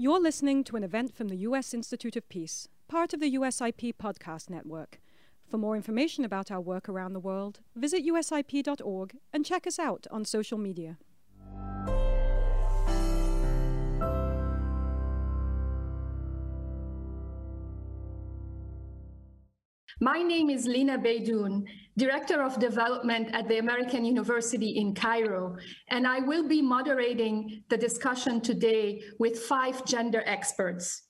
You're listening to an event from the U.S. Institute of Peace, part of the USIP podcast network. For more information about our work around the world, visit usip.org and check us out on social media. My name is Lina Beydoun, Director of Development at the American University in Cairo, and I will be moderating the discussion today with five gender experts.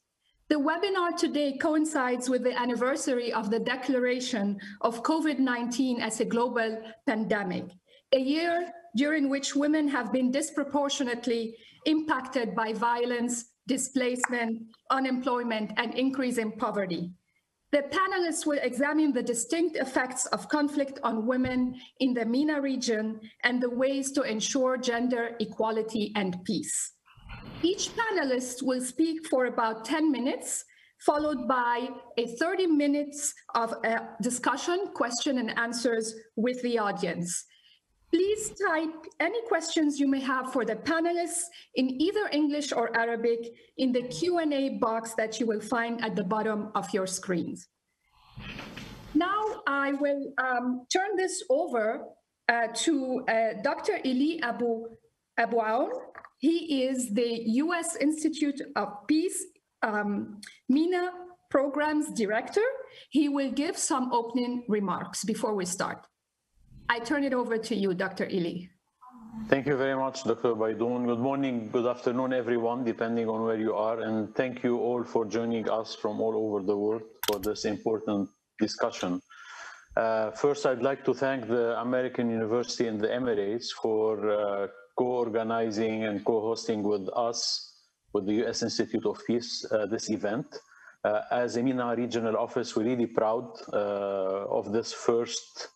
The webinar today coincides with the anniversary of the declaration of COVID-19 as a global pandemic, a year during which women have been disproportionately impacted by violence, displacement, unemployment, and increase in poverty. The panelists will examine the distinct effects of conflict on women in the MENA region and the ways to ensure gender equality and peace. Each panelist will speak for about 10 minutes, followed by a 30 minutes of uh, discussion, question and answers with the audience. Please type any questions you may have for the panelists in either English or Arabic in the Q&A box that you will find at the bottom of your screens. Now I will um, turn this over uh, to uh, Dr. Eli Abu, Abouaoun. He is the U.S. Institute of Peace um, MENA Programs Director. He will give some opening remarks before we start. I turn it over to you, Dr. Eli. Thank you very much, Dr. Beydoun. Good morning, good afternoon, everyone, depending on where you are. And thank you all for joining us from all over the world for this important discussion. Uh, first, I'd like to thank the American University in the Emirates for uh, co-organizing and co-hosting with us, with the U.S. Institute of Peace, uh, this event. Uh, as a MENA regional office, we're really proud uh, of this first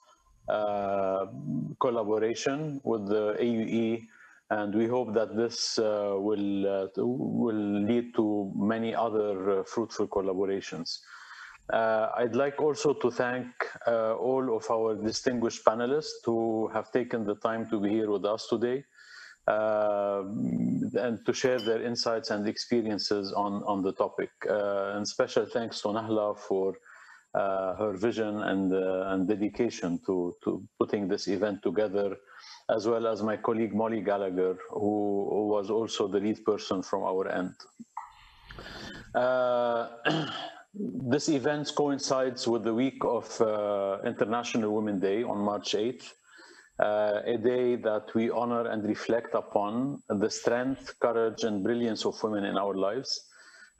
collaboration with the AUE, and we hope that this uh, will uh, will lead to many other fruitful collaborations. I'd like also to thank all of our distinguished panelists who have taken the time to be here with us today. Uh, and to share their insights and experiences on, on the topic. Uh, and special thanks to Nahla for uh, her vision and, uh, and dedication to, to putting this event together, as well as my colleague Molly Gallagher, who, who was also the lead person from our end. Uh, this event coincides with the week of uh, International Women's Day on March 8th, uh, a day that we honor and reflect upon the strength, courage, and brilliance of women in our lives.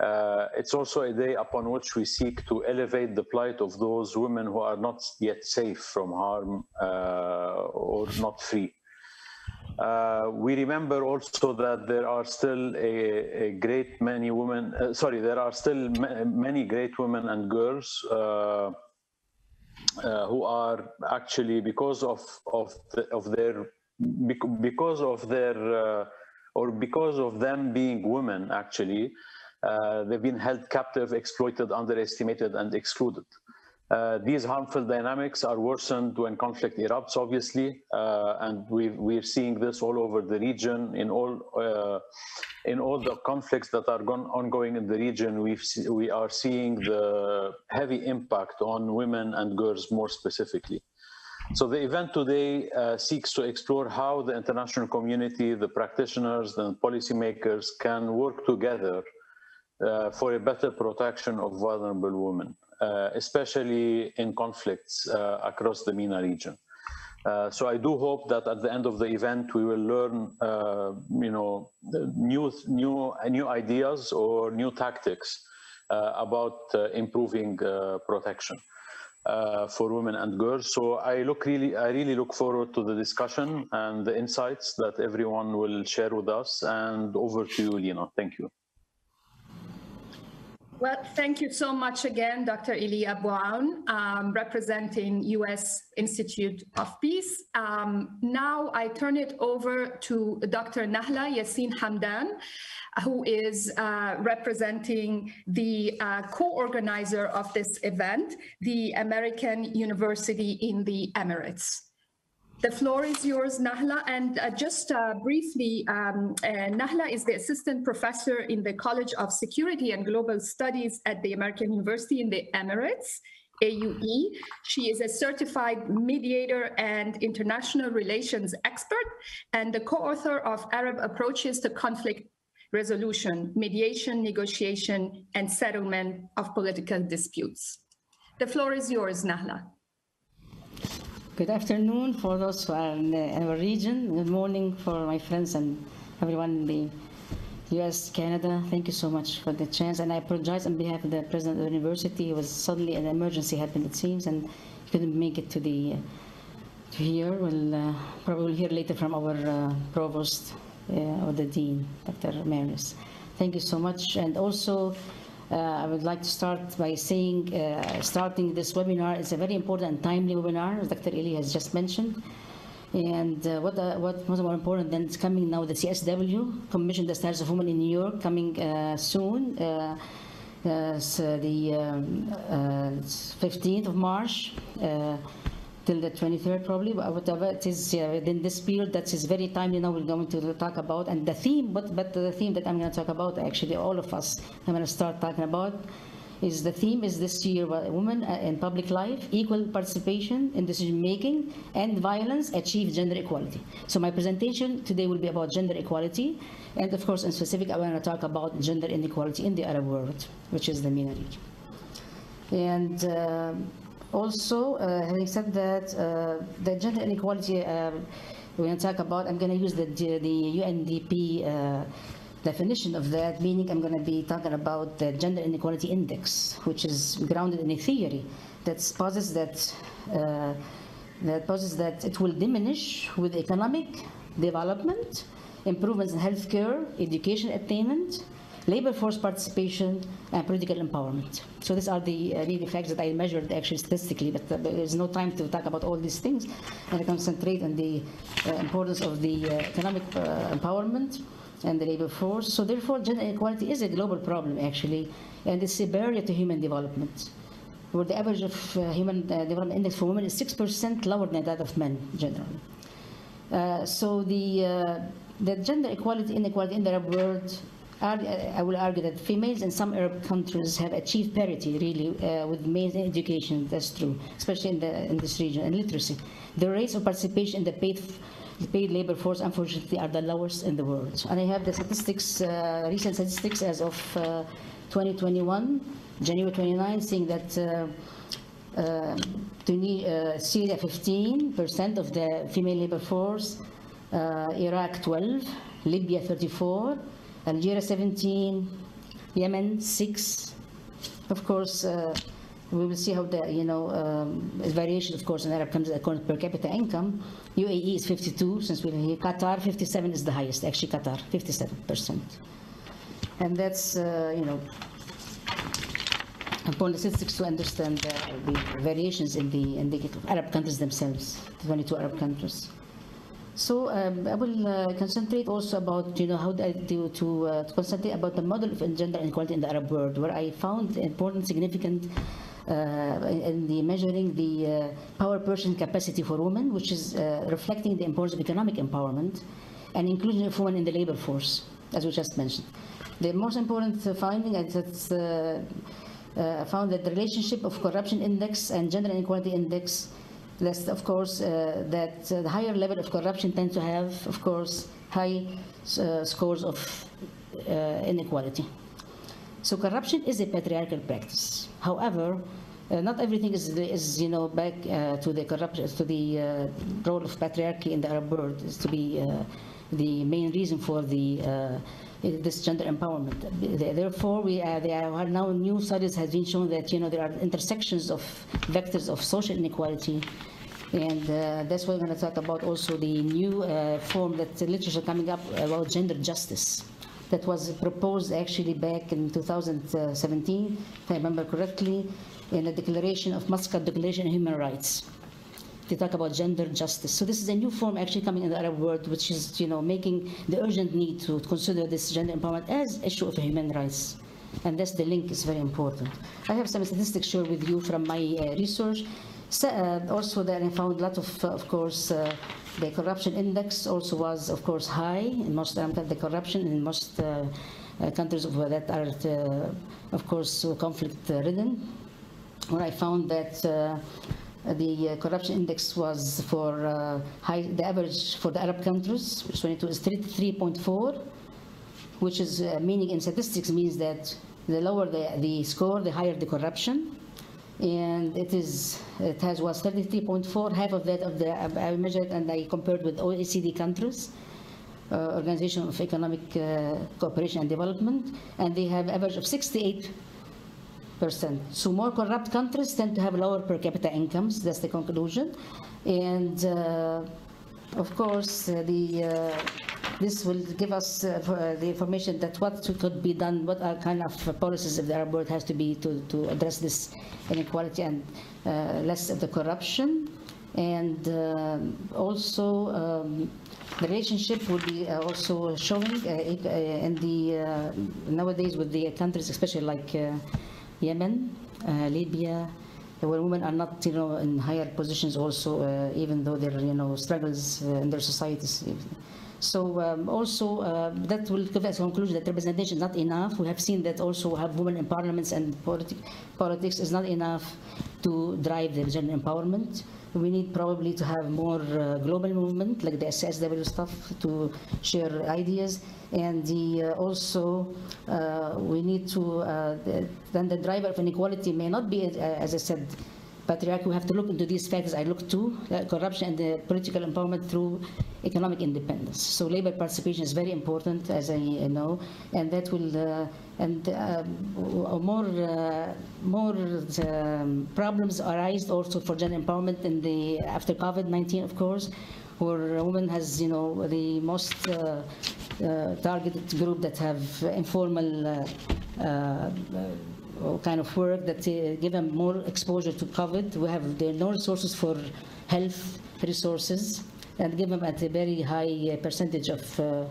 Uh, it's also a day upon which we seek to elevate the plight of those women who are not yet safe from harm uh, or not free. Uh, we remember also that there are still a, a great many women, uh, sorry, there are still ma many great women and girls uh, uh, who are actually, because of, of, the, of their, because of their, or because of them being women actually, they've been held captive, exploited, underestimated, and excluded. Uh, these harmful dynamics are worsened when conflict erupts, obviously, uh, and we are seeing this all over the region. In all uh, in all the conflicts that are ongoing in the region, we we are seeing the heavy impact on women and girls more specifically. So the event today uh, seeks to explore how the international community, the practitioners, and policymakers can work together uh, for a better protection of vulnerable women, uh, especially in conflicts uh, across the MENA region. Uh, so I do hope that at the end of the event we will learn, uh, you know, new new new ideas or new tactics uh, about improving protection for women and girls. So I look really, I really look forward to the discussion and the insights that everyone will share with us. And over to you, Lina. Thank you. Well, thank you so much again, Dr. Eli Abu Aoun, um, representing U.S. Institute of Peace. Um, now I turn it over to Dr. Nahla Yassin Hamdan, who is uh, representing the uh, co-organizer of this event, the American University in the Emirates. The floor is yours, Nahla. And uh, just uh, briefly, um, uh, Nahla is the assistant professor in the College of Security and Global Studies at the American University in the Emirates. AUE. She is a certified mediator and international relations expert and the co-author of Arab Approaches to Conflict Resolution, Mediation, Negotiation, and Settlement of Political Disputes. The floor is yours, Nahla. Good afternoon for those who are in, in our region. Good morning for my friends and everyone in the US, Canada, thank you so much for the chance. And I apologize on behalf of the president of the university. It was suddenly an emergency happened, it seems, and he couldn't make it to the to here. We'll uh, probably hear later from our uh, provost uh, or the dean, Dr. Maris. Thank you so much. And also, uh, I would like to start by saying, uh, starting this webinar is a very important and timely webinar, as Dr. Eli has just mentioned. And uh, what, uh, what was more important than it's coming now, the CSW, Commission the Status of Women in New York, coming uh, soon, uh, so the um, 15th of March till the 23rd probably, but whatever it is within this period, that is very timely now we're going to talk about. And the theme, but, but the theme that I'm going to talk about, actually all of us, I'm going to start talking about, is the theme is this year women uh, in public life equal participation in decision making and violence achieve gender equality so my presentation today will be about gender equality and of course in specific i want to talk about gender inequality in the arab world which is the MENA region and uh, also uh, having said that uh, the gender inequality uh, we're going to talk about i'm going to use the, the undp uh, definition of that, meaning I'm going to be talking about the Gender Inequality Index, which is grounded in a theory that posits that, uh, that posits that it will diminish with economic development, improvements in healthcare, education attainment, labor force participation, and political empowerment. So these are the uh, real facts that I measured actually statistically, but uh, there's no time to talk about all these things. And I concentrate on the uh, importance of the uh, economic uh, empowerment, and the labor force. So therefore, gender inequality is a global problem, actually, and it's a barrier to human development, where the average of uh, human uh, development index for women is 6% lower than that of men, generally. Uh, so the, uh, the gender equality, inequality in the Arab world, I will argue that females in some Arab countries have achieved parity, really, uh, with males in education, that's true, especially in, the, in this region, and literacy. The rates of participation in the paid the paid labor force, unfortunately, are the lowest in the world. And I have the statistics, uh, recent statistics as of uh, 2021, January 29, saying that uh, uh, uh Syria 15% of the female labor force, uh, Iraq 12, Libya 34, Algeria 17, Yemen 6. Of course, uh, we will see how the, you know, um, variation, of course, in Arab countries according to per capita income. UAE is 52, since we're here. Qatar, 57 is the highest, actually Qatar, 57%. And that's, uh, you know, important statistics to understand the variations in the, in the Arab countries themselves, 22 Arab countries. So um, I will uh, concentrate also about, you know, how to, to, uh, to concentrate about the model of gender inequality in the Arab world, where I found important, significant uh, in the measuring the uh, power purchasing capacity for women, which is uh, reflecting the importance of economic empowerment and inclusion of women in the labor force, as we just mentioned. The most important finding is that uh, found that the relationship of corruption index and gender inequality index less of course uh, that uh, the higher level of corruption tend to have of course high scores of inequality so corruption is a patriarchal practice. However, uh, not everything is, is you know, back uh, to the corruption, to the uh, role of patriarchy in the Arab world is to be uh, the main reason for the uh, this gender empowerment. Therefore, we uh, there are now new studies have been shown that you know there are intersections of vectors of social inequality and uh, that's what we're going to talk about also the new uh, form that the literature coming up about gender justice that was proposed actually back in 2017, if I remember correctly, in the Declaration of Muscat Declaration of Human Rights. They talk about gender justice. So this is a new form actually coming in the Arab world, which is, you know, making the urgent need to consider this gender empowerment as issue of human rights. And that's the link is very important. I have some statistics shared with you from my uh, research So, uh, also then I found a lot of, of course, uh, the corruption index also was, of course, high in most um, the corruption in most uh, uh, countries that are, uh, of course, conflict-ridden. Where I found that the corruption index was for high, the average for the Arab countries, which is 3.4, which is meaning in statistics means that the lower the, the score, the higher the corruption. And it is it has was 33.4 half of that of the I measured and I compared with OECD countries uh, Organization of Economic uh, Cooperation and Development and they have average of 68 percent so more corrupt countries tend to have lower per capita incomes that's the conclusion and uh, of course uh, the uh, this will give us uh, uh, the information that what could be done, what are kind of policies the Arab world has to be to, to address this inequality and uh, less of the corruption. And also um, the relationship will be also showing in the nowadays with the countries, especially like Yemen, Libya, where women are not, you know, in higher positions also, even though there are, you know, struggles in their societies. So um, also uh, that will give us a conclusion that representation is not enough. We have seen that also have women in parliaments and politi politics is not enough to drive the gender empowerment. We need probably to have more uh, global movement like the SSW stuff to share ideas. And the, uh, also uh, we need to, uh, the, then the driver of inequality may not be, uh, as I said, patriarchy, we have to look into these factors. I look to uh, corruption and the political empowerment through economic independence. So labor participation is very important, as I know, and that will uh, and uh, more uh, more um, problems arise also for gender empowerment in the after COVID-19, of course, where a woman has you know the most uh, uh, targeted group that have informal kind of work that uh, give them more exposure to COVID. We have the no resources for health resources and give them at a very high uh, percentage of uh,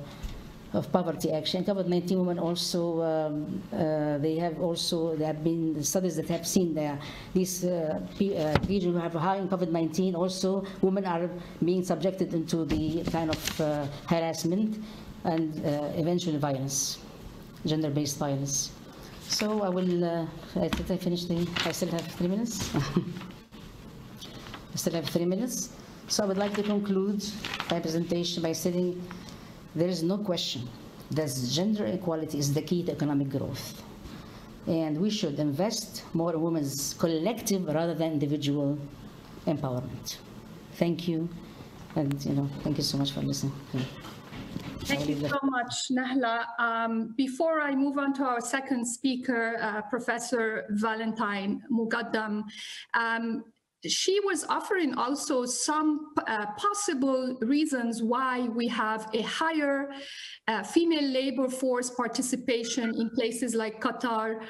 of poverty action. COVID-19 women also, um, uh, they have also, there have been studies that have seen that these uh, regions who have high in COVID-19 also, women are being subjected into the kind of uh, harassment and eventually violence, gender-based violence. So I will, uh, did I finish the, I still have three minutes? I still have three minutes. So I would like to conclude my presentation by saying there is no question that gender equality is the key to economic growth. And we should invest more in women's collective rather than individual empowerment. Thank you. And, you know, thank you so much for listening. Thank you so much, Nahla. Um, before I move on to our second speaker, uh, Professor Valentine Moghadam, um, she was offering also some uh, possible reasons why we have a higher uh, female labor force participation in places like Qatar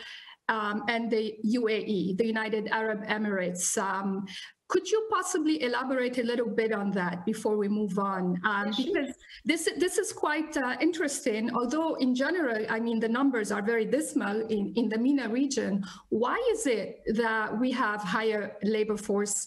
um, and the UAE, the United Arab Emirates. Um, could you possibly elaborate a little bit on that before we move on? Um, because this, this is quite uh, interesting, although in general, I mean, the numbers are very dismal in, in the MENA region. Why is it that we have higher labor force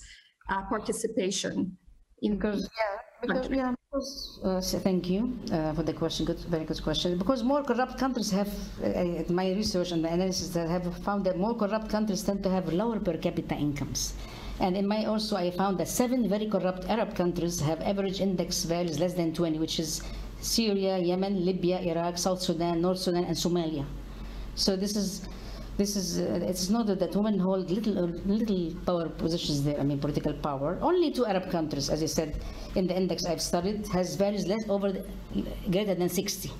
uh, participation? In because, yeah, because, yeah, because, uh, so thank you uh, for the question. Good, very good question. Because more corrupt countries have, uh, my research and the analysis that have found that more corrupt countries tend to have lower per capita incomes. And in my also, I found that seven very corrupt Arab countries have average index values less than 20, which is Syria, Yemen, Libya, Iraq, South Sudan, North Sudan, and Somalia. So this is this is uh, it's noted that women hold little uh, little power positions there. I mean political power. Only two Arab countries, as I said in the index I've studied, has values less over the, greater than 60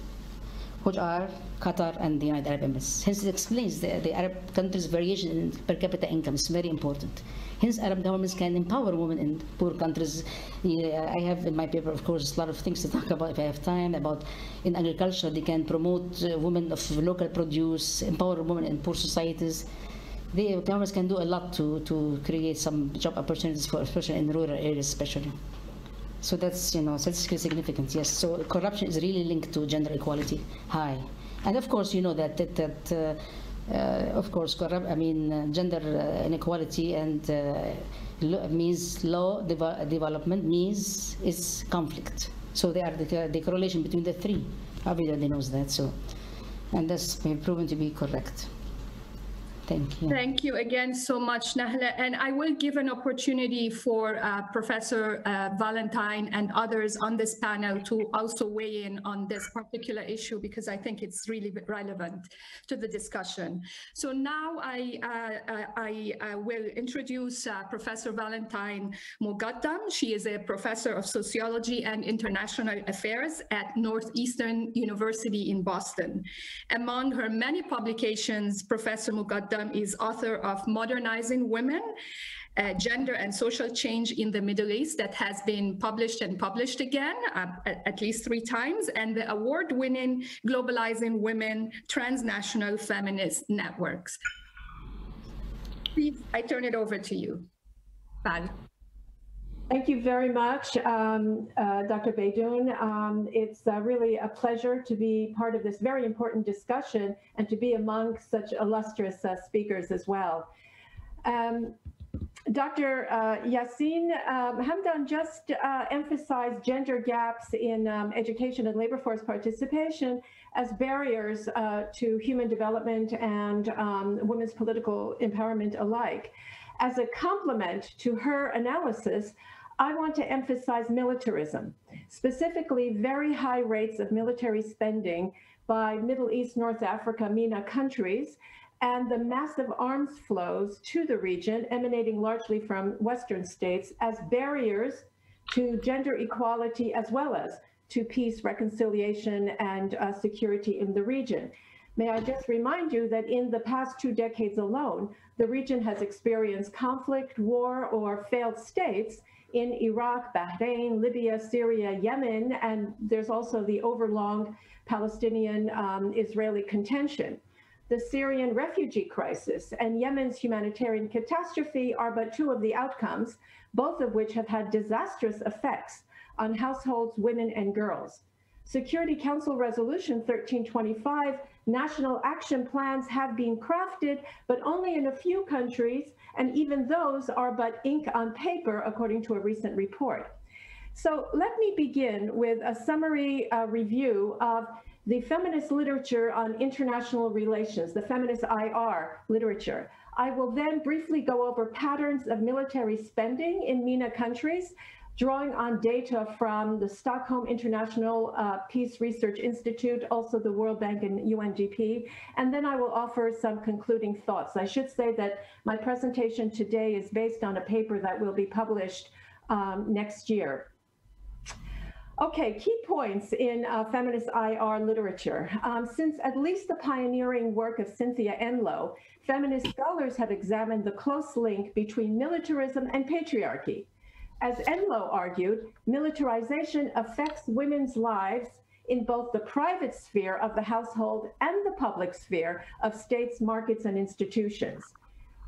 which are Qatar and the United Arab Emirates. Hence, it explains the, the Arab countries' variation in per capita income is very important. Hence, Arab governments can empower women in poor countries. I have in my paper, of course, a lot of things to talk about if I have time. About in agriculture, they can promote uh, women of local produce, empower women in poor societies. The governments can do a lot to, to create some job opportunities for, especially in rural areas, especially. So that's, you know, statistically significant, yes. So corruption is really linked to gender equality high. And of course, you know that, that, that uh, Uh, of course, corrupt, I mean, uh, gender uh, inequality and means law development means is conflict. So they are the, the correlation between the three. Everybody knows that. So, and that's been proven to be correct. Thank you. Thank you again so much, Nahla. And I will give an opportunity for uh, Professor uh, Valentine and others on this panel to also weigh in on this particular issue because I think it's really relevant to the discussion. So now I, uh, uh I, uh, will introduce uh, Professor Valentine Moghadam. She is a professor of sociology and international affairs at Northeastern University in Boston. Among her many publications, Professor Moghadam is author of Modernizing Women, uh, Gender and Social Change in the Middle East that has been published and published again uh, at, least three times, and the award-winning Globalizing Women Transnational Feminist Networks. Please, I turn it over to you, Val. Thank you very much, um, uh, Dr. Beydoun. Um, it's uh, really a pleasure to be part of this very important discussion and to be among such illustrious uh, speakers as well. Um, Dr. Uh, Yassin um, Hamdan just uh, emphasized gender gaps in um, education and labor force participation as barriers uh, to human development and um, women's political empowerment alike. As a complement to her analysis, I want to emphasize militarism, specifically very high rates of military spending by Middle East, North Africa, MENA countries, and the massive arms flows to the region emanating largely from Western states as barriers to gender equality as well as to peace, reconciliation, and uh, security in the region. May I just remind you that in the past two decades alone, the region has experienced conflict, war, or failed states in Iraq, Bahrain, Libya, Syria, Yemen, and there's also the overlong Palestinian um, Israeli contention. The Syrian refugee crisis and Yemen's humanitarian catastrophe are but two of the outcomes, both of which have had disastrous effects on households, women, and girls. Security Council Resolution 1325 national action plans have been crafted, but only in a few countries, and even those are but ink on paper, according to a recent report. So let me begin with a summary uh, review of the feminist literature on international relations, the feminist IR literature. I will then briefly go over patterns of military spending in MENA countries, drawing on data from the Stockholm International uh, Peace Research Institute, also the World Bank and UNDP, and then I will offer some concluding thoughts. I should say that my presentation today is based on a paper that will be published um, next year. Okay, key points in uh, feminist IR literature. Um, since at least the pioneering work of Cynthia Enloe, feminist scholars have examined the close link between militarism and patriarchy. As Enloe argued, militarization affects women's lives in both the private sphere of the household and the public sphere of states, markets, and institutions.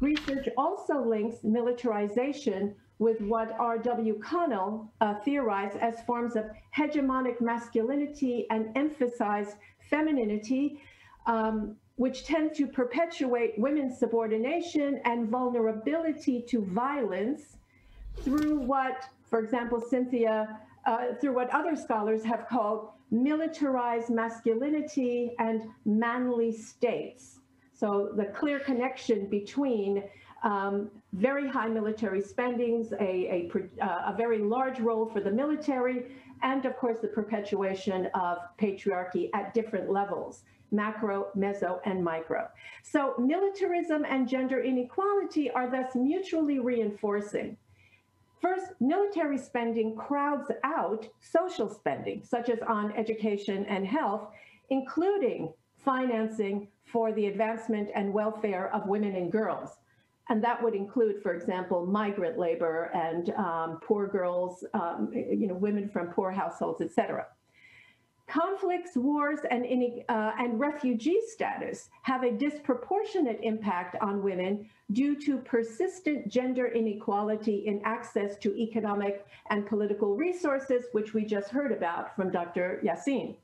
Research also links militarization with what R.W. Connell uh, theorized as forms of hegemonic masculinity and emphasized femininity, um, which tend to perpetuate women's subordination and vulnerability to violence through what, for example, Cynthia, uh, through what other scholars have called militarized masculinity and manly states. So the clear connection between um, very high military spendings, a, a, uh, a, very large role for the military, and of course the perpetuation of patriarchy at different levels, macro, meso, and micro. So militarism and gender inequality are thus mutually reinforcing. First, military spending crowds out social spending, such as on education and health, including financing for the advancement and welfare of women and girls. And that would include, for example, migrant labor and um, poor girls, um, you know, women from poor households, et cetera. Conflicts, wars, and, uh, and refugee status have a disproportionate impact on women due to persistent gender inequality in access to economic and political resources, which we just heard about from Dr. Yassin.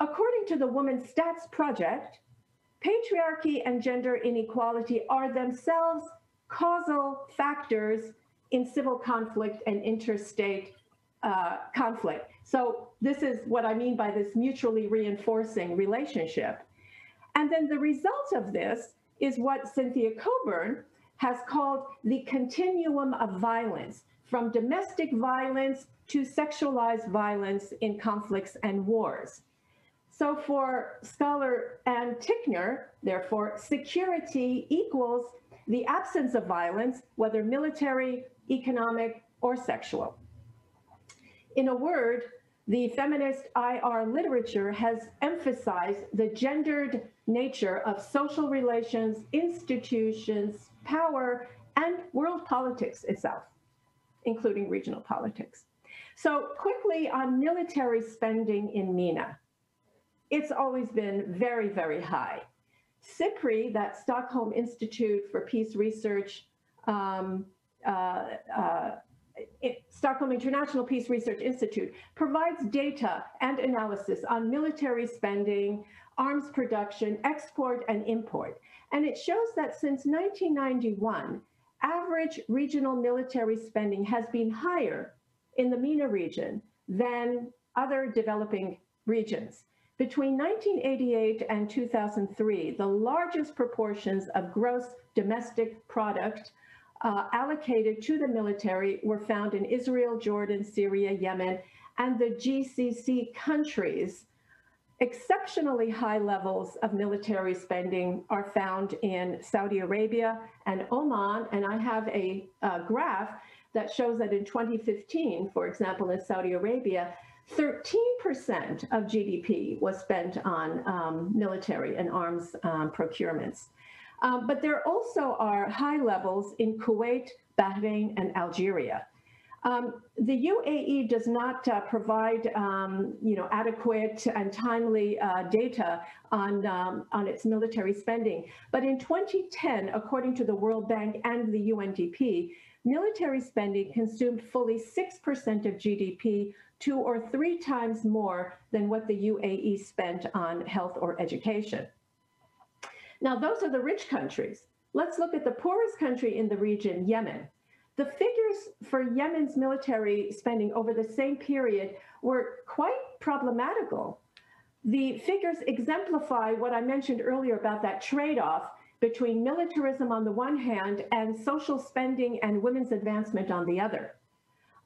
According to the Women's Stats Project, patriarchy and gender inequality are themselves causal factors in civil conflict and interstate uh, conflict. So this is what I mean by this mutually reinforcing relationship. And then the result of this is what Cynthia Cockburn has called the continuum of violence, from domestic violence to sexualized violence in conflicts and wars. So for scholar Ann Tickner, therefore, security equals the absence of violence, whether military, economic, or sexual. In a word, the feminist IR literature has emphasized the gendered nature of social relations, institutions, power, and world politics itself, including regional politics. So quickly on military spending in MENA. It's always been very, very high. SIPRI, that Stockholm Institute for Peace Research, um, uh, uh, Stockholm International Peace Research Institute, provides data and analysis on military spending, arms production, export, and import. And it shows that since 1991, average regional military spending has been higher in the MENA region than other developing regions. Between 1988 and 2003, the largest proportions of gross domestic product uh, allocated to the military were found in Israel, Jordan, Syria, Yemen, and the GCC countries. Exceptionally high levels of military spending are found in Saudi Arabia and Oman. And I have a, a graph that shows that in 2015, for example, in Saudi Arabia, 13% of GDP was spent on um, military and arms um, procurements. Um, but there also are high levels in Kuwait, Bahrain, and Algeria. Um, the UAE does not uh, provide, um, you know, adequate and timely uh, data on um, on its military spending. But in 2010, according to the World Bank and the UNDP, military spending consumed fully 6% of GDP, two or three times more than what the UAE spent on health or education. Now, those are the rich countries. Let's look at the poorest country in the region, Yemen. The figures for Yemen's military spending over the same period were quite problematical. The figures exemplify what I mentioned earlier about that trade off between militarism on the one hand and social spending and women's advancement on the other.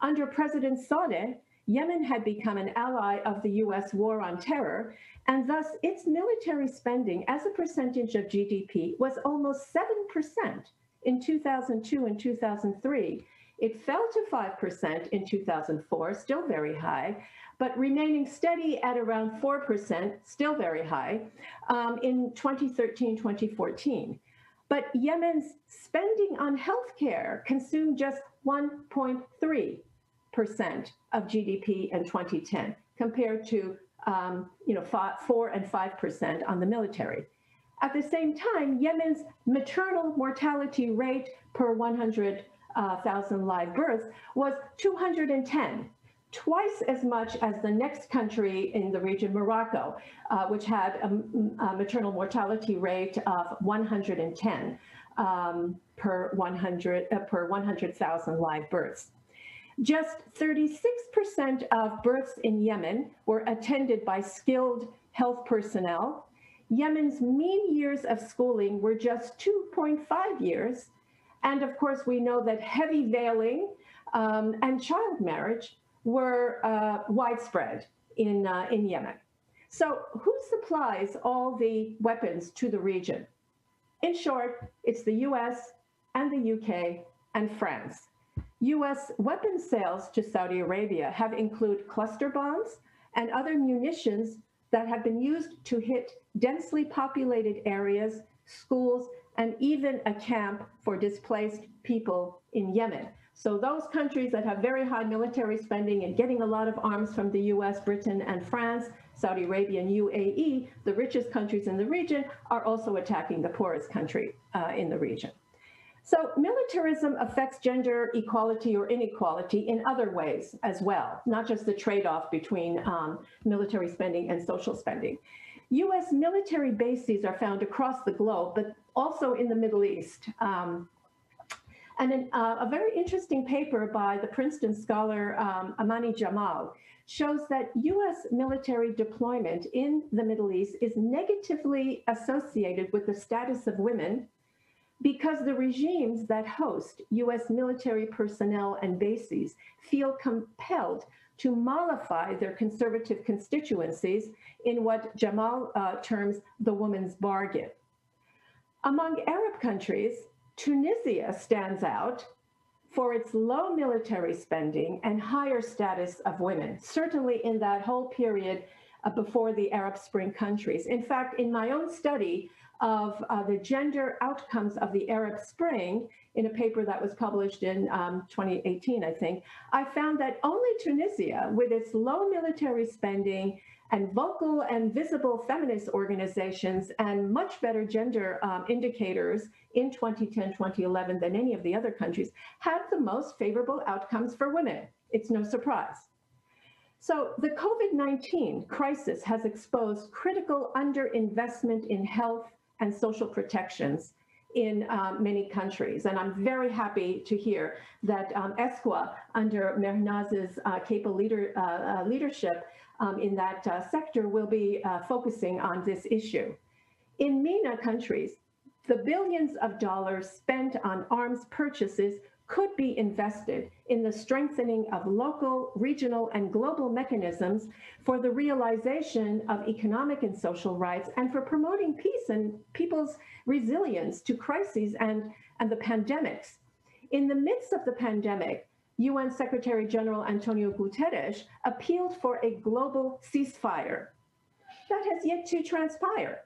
Under President Saleh, Yemen had become an ally of the US war on terror, and thus its military spending as a percentage of GDP was almost 7% in 2002 and 2003. It fell to 5% in 2004, still very high, but remaining steady at around 4%, still very high, um, in 2013 2014. But Yemen's spending on healthcare consumed just 1.3% of GDP in 2010, compared to um, you know, five, 4 and 5% on the military. At the same time, Yemen's maternal mortality rate per 100,000 uh, live births was 210, twice as much as the next country in the region, Morocco, uh, which had a, a, maternal mortality rate of 110 um, per 100 uh, per 100,000 live births. Just 36% of births in Yemen were attended by skilled health personnel, Yemen's mean years of schooling were just 2.5 years. And of course, we know that heavy veiling um, and child marriage were uh, widespread in, uh, in Yemen. So, who supplies all the weapons to the region? In short, it's the US and the UK and France. US weapons sales to Saudi Arabia have included cluster bombs and other munitions that have been used to hit densely populated areas, schools, and even a camp for displaced people in Yemen. So those countries that have very high military spending and getting a lot of arms from the US, Britain, and France, Saudi Arabia, and UAE, the richest countries in the region, are also attacking the poorest country uh, in the region. So militarism affects gender equality or inequality in other ways as well, not just the trade-off between um, military spending and social spending. US military bases are found across the globe, but also in the Middle East. Um, and an, uh, a very interesting paper by the Princeton scholar um, Amaney Jamal shows that US military deployment in the Middle East is negatively associated with the status of women because the regimes that host US military personnel and bases feel compelled to mollify their conservative constituencies in what Jamal uh, terms the woman's bargain. Among Arab countries, Tunisia stands out for its low military spending and higher status of women, certainly in that whole period uh, before the Arab Spring countries. In fact, in my own study, of uh, the gender outcomes of the Arab Spring in a paper that was published in um, 2018, I think, I found that only Tunisia, with its low military spending and vocal and visible feminist organizations and much better gender um, indicators in 2010, 2011 than any of the other countries, had the most favorable outcomes for women. It's no surprise. So the COVID-19 crisis has exposed critical underinvestment in health and social protections in um, many countries. And I'm very happy to hear that um, ESCWA, under Mehrinaz's uh, capable leader, uh, uh, leadership um, in that uh, sector, will be uh, focusing on this issue. In MENA countries, the billions of dollars spent on arms purchases could be invested in the strengthening of local, regional, and global mechanisms for the realization of economic and social rights and for promoting peace and people's resilience to crises and, and the pandemics. In the midst of the pandemic, UN Secretary General Antonio Guterres appealed for a global ceasefire. That has yet to transpire.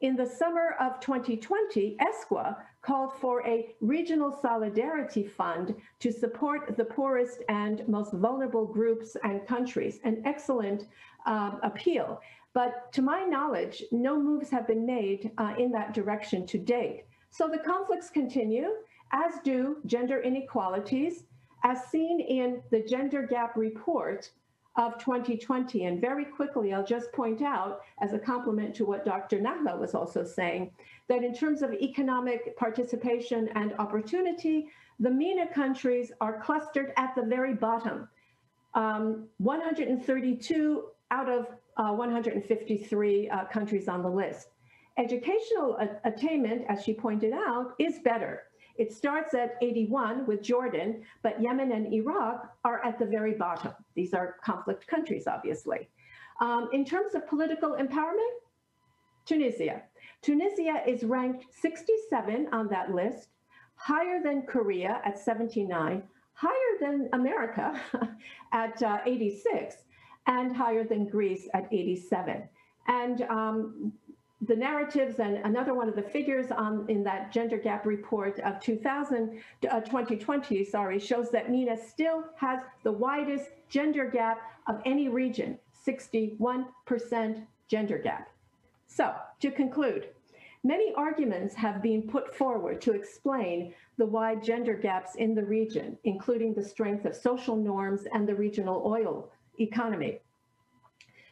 In the summer of 2020, ESCWA called for a regional solidarity fund to support the poorest and most vulnerable groups and countries, an excellent uh, appeal. But to my knowledge, no moves have been made uh, in that direction to date. So the conflicts continue, as do gender inequalities, as seen in the Gender Gap Report of 2020. And very quickly, I'll just point out, as a complement to what Dr. Nahla was also saying, that in terms of economic participation and opportunity, the MENA countries are clustered at the very bottom. Um, 132 out of uh, 153 uh, countries on the list. Educational attainment, as she pointed out, is better. It starts at 81 with Jordan, but Yemen and Iraq are at the very bottom. These are conflict countries, obviously. Um, in terms of political empowerment, Tunisia. Tunisia is ranked 67 on that list, higher than Korea at 79, higher than America at uh, 86, and higher than Greece at 87. And um, the narratives and another one of the figures on in that gender gap report of 2000 uh, 2020 sorry shows that MENA still has the widest gender gap of any region 61% gender gap so to conclude many arguments have been put forward to explain the wide gender gaps in the region including the strength of social norms and the regional oil economy.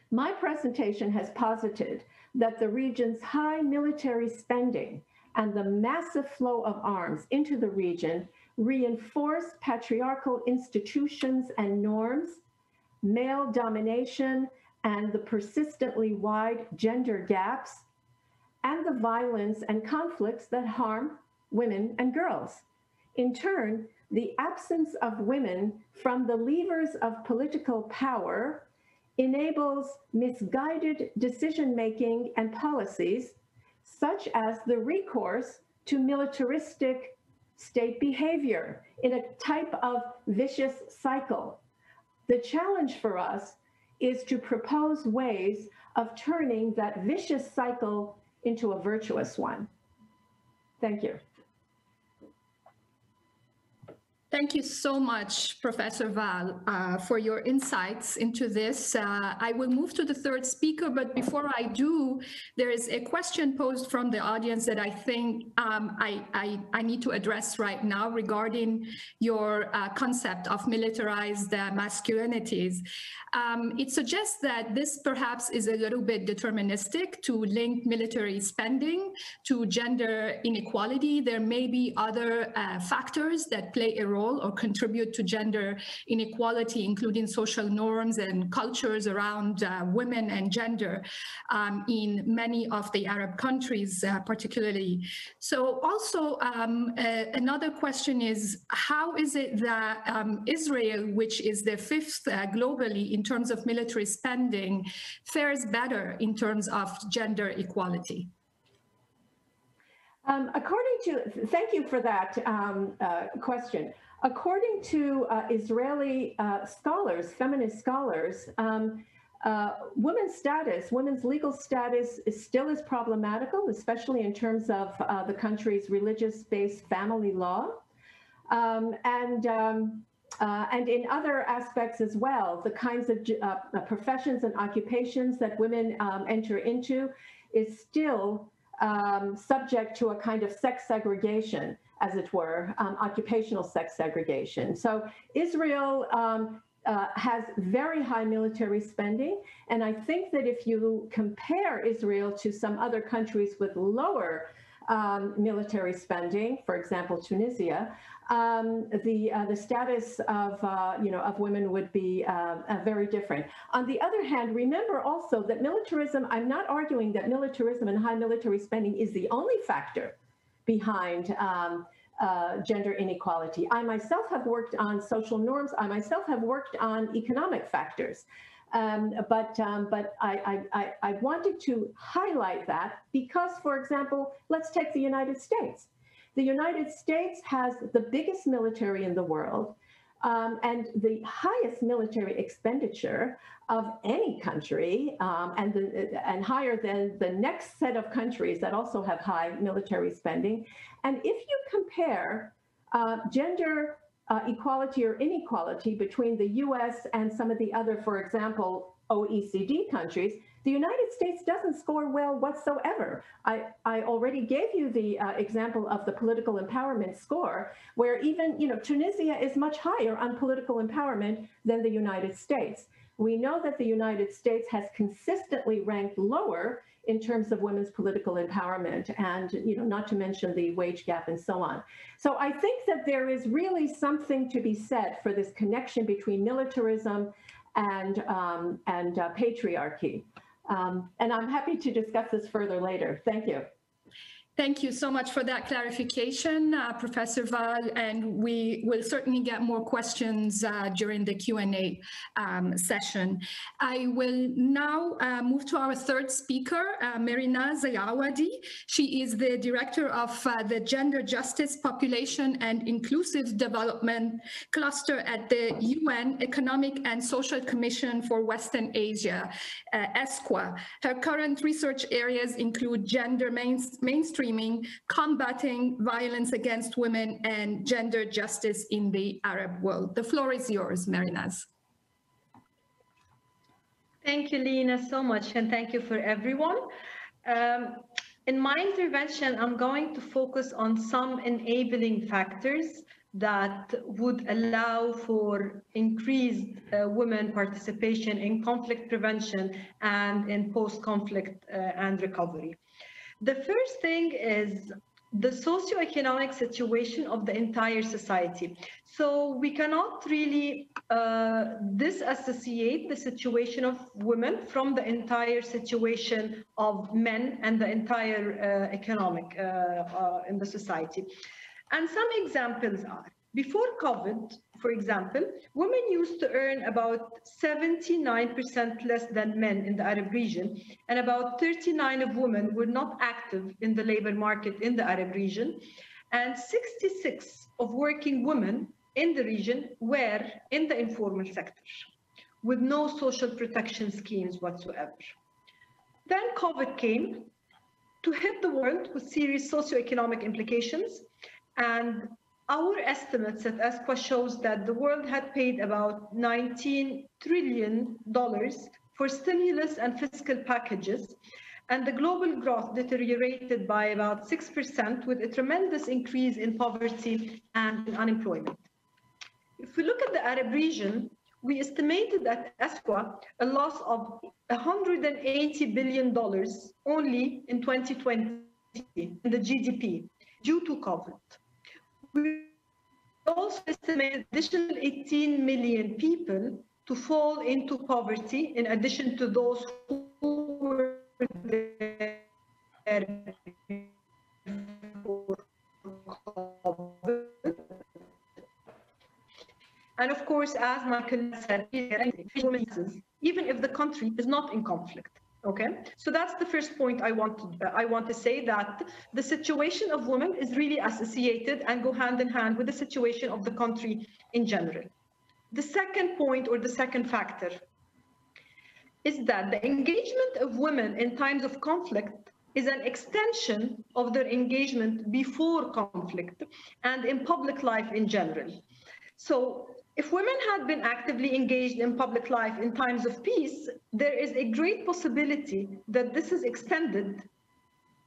My presentation has posited that the region's high military spending and the massive flow of arms into the region reinforce patriarchal institutions and norms, male domination, and the persistently wide gender gaps, and the violence and conflicts that harm women and girls. In turn, the absence of women from the levers of political power enables misguided decision-making and policies, such as the recourse to militaristic state behavior in a type of vicious cycle. The challenge for us is to propose ways of turning that vicious cycle into a virtuous one. Thank you. Thank you so much, Professor Val, uh, for your insights into this. Uh, I will move to the third speaker, but before I do, there is a question posed from the audience that I think um, I, I, I, need to address right now regarding your uh, concept of militarized uh, masculinities. Um, it suggests that this perhaps is a little bit deterministic to link military spending to gender inequality. There may be other uh, factors that play a role role or contribute to gender inequality, including social norms and cultures around uh, women and gender um, in many of the Arab countries, uh, particularly. So also um, uh, another question is, how is it that um, Israel, which is the fifth uh, globally in terms of military spending, fares better in terms of gender equality? Um, according to, thank you for that um, uh, question. According to uh, Israeli uh, scholars, feminist scholars, um, uh, women's status, women's legal status is still is problematical, especially in terms of uh, the country's religious-based family law. Um, and um, uh, and in other aspects as well, the kinds of uh, professions and occupations that women um, enter into is still um, subject to a kind of sex segregation as it were, um, occupational sex segregation. So Israel um, uh, has very high military spending. And I think that if you compare Israel to some other countries with lower um, military spending, for example, Tunisia, um, the uh, the status of uh, you know of women would be uh, uh, very different. On the other hand, remember also that militarism. I'm not arguing that militarism and high military spending is the only factor behind um, uh, gender inequality. I myself have worked on social norms. I myself have worked on economic factors. Um, but um, but I, I, I wanted to highlight that because, for example, let's take the United States. The United States has the biggest military in the world um, and the highest military expenditure of any country, um, and, the, and higher than the next set of countries that also have high military spending. And if you compare uh, gender uh, equality or inequality between the US and some of the other, for example, OECD countries, the United States doesn't score well whatsoever. I, I already gave you the uh, example of the political empowerment score, where even, you know, Tunisia is much higher on political empowerment than the United States. We know that the United States has consistently ranked lower in terms of women's political empowerment and you know not to mention the wage gap and so on so i think that there is really something to be said for this connection between militarism and um, and uh, patriarchy um, and I'm happy to discuss this further later. Thank you. Thank you so much for that clarification, uh, Professor Val, and we will certainly get more questions uh, during the Q&A um, session. I will now uh, move to our third speaker, uh, Mehrinaz El Awady. She is the Director of uh, the Gender Justice, Population and Inclusive Development Cluster at the UN Economic and Social Commission for Western Asia, uh, ESCWA. Her current research areas include gender main mainstream combating violence against women, and gender justice in the Arab world. The floor is yours, Mehrinaz. Thank you, Lena, so much, and thank you for everyone. Um, in my intervention, I'm going to focus on some enabling factors that would allow for increased uh, women participation in conflict prevention and in post-conflict uh, and recovery. The first thing is the socioeconomic situation of the entire society. So we cannot really uh, disassociate the situation of women from the entire situation of men and the entire uh, economic uh, uh in the society. And some examples are before COVID, for example, women used to earn about 79% less than men in the Arab region, and about 39 of women were not active in the labor market in the Arab region, and 66 of working women in the region were in the informal sector, with no social protection schemes whatsoever. Then COVID came to hit the world with serious socioeconomic implications, and our estimates at ESCWA shows that the world had paid about 19 trillion dollars for stimulus and fiscal packages, and the global growth deteriorated by about 6% with a tremendous increase in poverty and unemployment. If we look at the Arab region, we estimated at ESCWA a loss of $180 billion only in 2020 in the GDP due to COVID. We also estimate additional 18 million people to fall into poverty in addition to those who were there And of course, as Michael said, even if the country is not in conflict. Okay, so that's the first point I want to, I want to say that the situation of women is really associated and go hand in hand with the situation of the country in general. The second point or the second factor is that the engagement of women in times of conflict is an extension of their engagement before conflict and in public life in general. So if women had been actively engaged in public life in times of peace, there is a great possibility that this is extended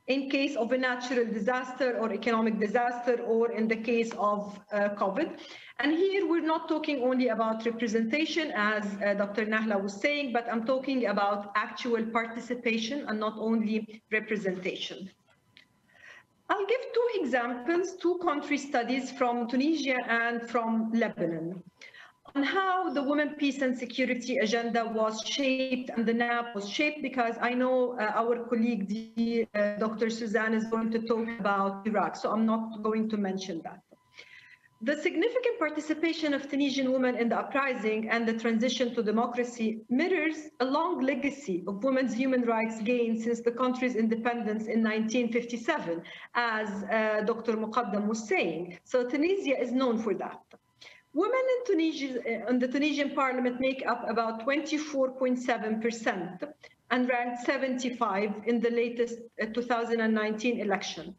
in case of a natural disaster or economic disaster or in the case of uh, COVID. And here we're not talking only about representation as uh, Dr. Nahla was saying, but I'm talking about actual participation and not only representation. I'll give two examples, two country studies from Tunisia and from Lebanon on how the Women, Peace and Security agenda was shaped and the NAP was shaped because I know uh, our colleague, uh, Dr. Suzanne, is going to talk about Iraq, so I'm not going to mention that. The significant participation of Tunisian women in the uprising and the transition to democracy mirrors a long legacy of women's human rights gains since the country's independence in 1957, as uh, Dr. Moghadam was saying. So Tunisia is known for that. Women in Tunisia, in the Tunisian parliament make up about 24.7% and ranked 75 in the latest uh, 2019 election.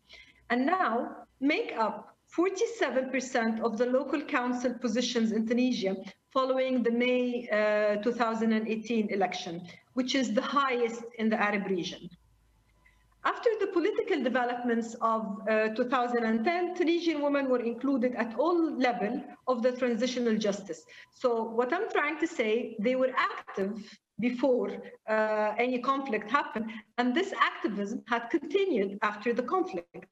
And now make up 47% of the local council positions in Tunisia following the May uh, 2018 election, which is the highest in the Arab region. After the political developments of uh, 2010, Tunisian women were included at all levels of the transitional justice. So what I'm trying to say, they were active before uh, any conflict happened, and this activism had continued after the conflict.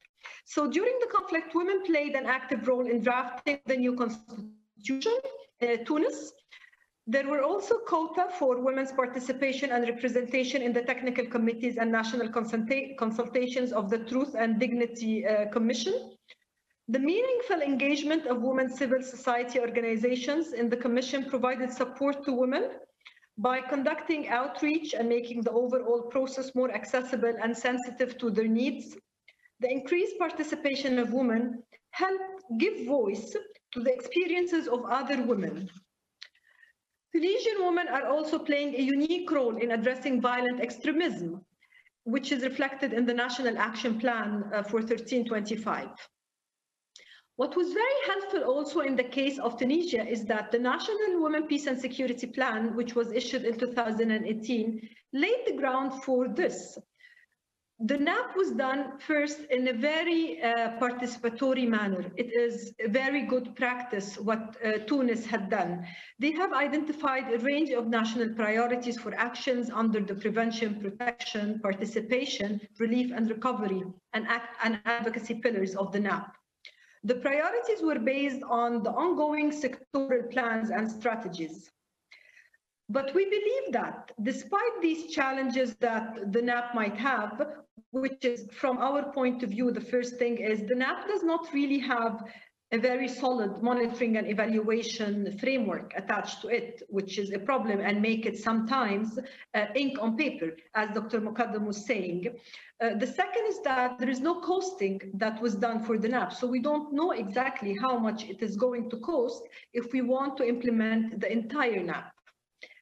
So during the conflict, women played an active role in drafting the new constitution, uh, Tunis, there were also quota for women's participation and representation in the technical committees and national consulta consultations of the Truth and Dignity uh, Commission. The meaningful engagement of women civil society organizations in the commission provided support to women by conducting outreach and making the overall process more accessible and sensitive to their needs. The increased participation of women helped give voice to the experiences of other women Tunisian women are also playing a unique role in addressing violent extremism, which is reflected in the National Action Plan uh, for 1325. What was very helpful also in the case of Tunisia is that the National Women Peace and Security Plan, which was issued in 2018, laid the ground for this the NAP was done first in a very uh, participatory manner. It is a very good practice what uh, Tunis had done. They have identified a range of national priorities for actions under the prevention, protection, participation, relief and recovery and, act and advocacy pillars of the NAP. The priorities were based on the ongoing sectoral plans and strategies. But we believe that despite these challenges that the NAP might have, which is from our point of view, the first thing is the NAP does not really have a very solid monitoring and evaluation framework attached to it, which is a problem and make it sometimes uh, ink on paper, as Dr. Moghadam was saying. Uh, the second is that there is no costing that was done for the NAP. So we don't know exactly how much it is going to cost if we want to implement the entire NAP.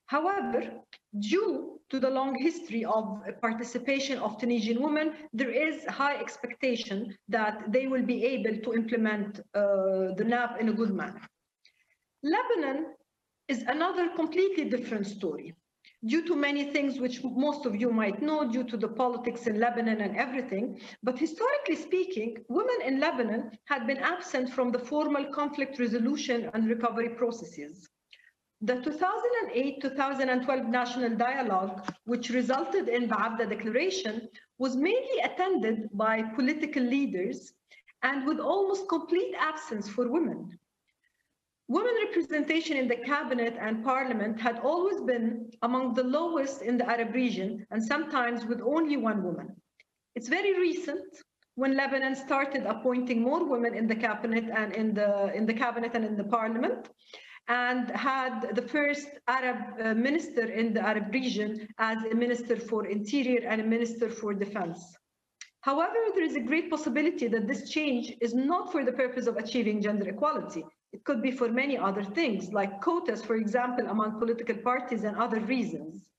However, due to the long history of participation of Tunisian women, there is high expectation that they will be able to implement uh, the NAP in a good manner. Lebanon is another completely different story due to many things which most of you might know due to the politics in Lebanon and everything. But historically speaking, women in Lebanon had been absent from the formal conflict resolution and recovery processes. The 2008-2012 national dialogue, which resulted in the Baabda Declaration, was mainly attended by political leaders and with almost complete absence for women. Women representation in the cabinet and parliament had always been among the lowest in the Arab region and sometimes with only one woman. It's very recent when Lebanon started appointing more women in the cabinet and in the in the cabinet and in the parliament and had the first Arab uh, minister in the Arab region as a minister for interior and a minister for defense. However, there is a great possibility that this change is not for the purpose of achieving gender equality. It could be for many other things, like quotas, for example, among political parties and other reasons.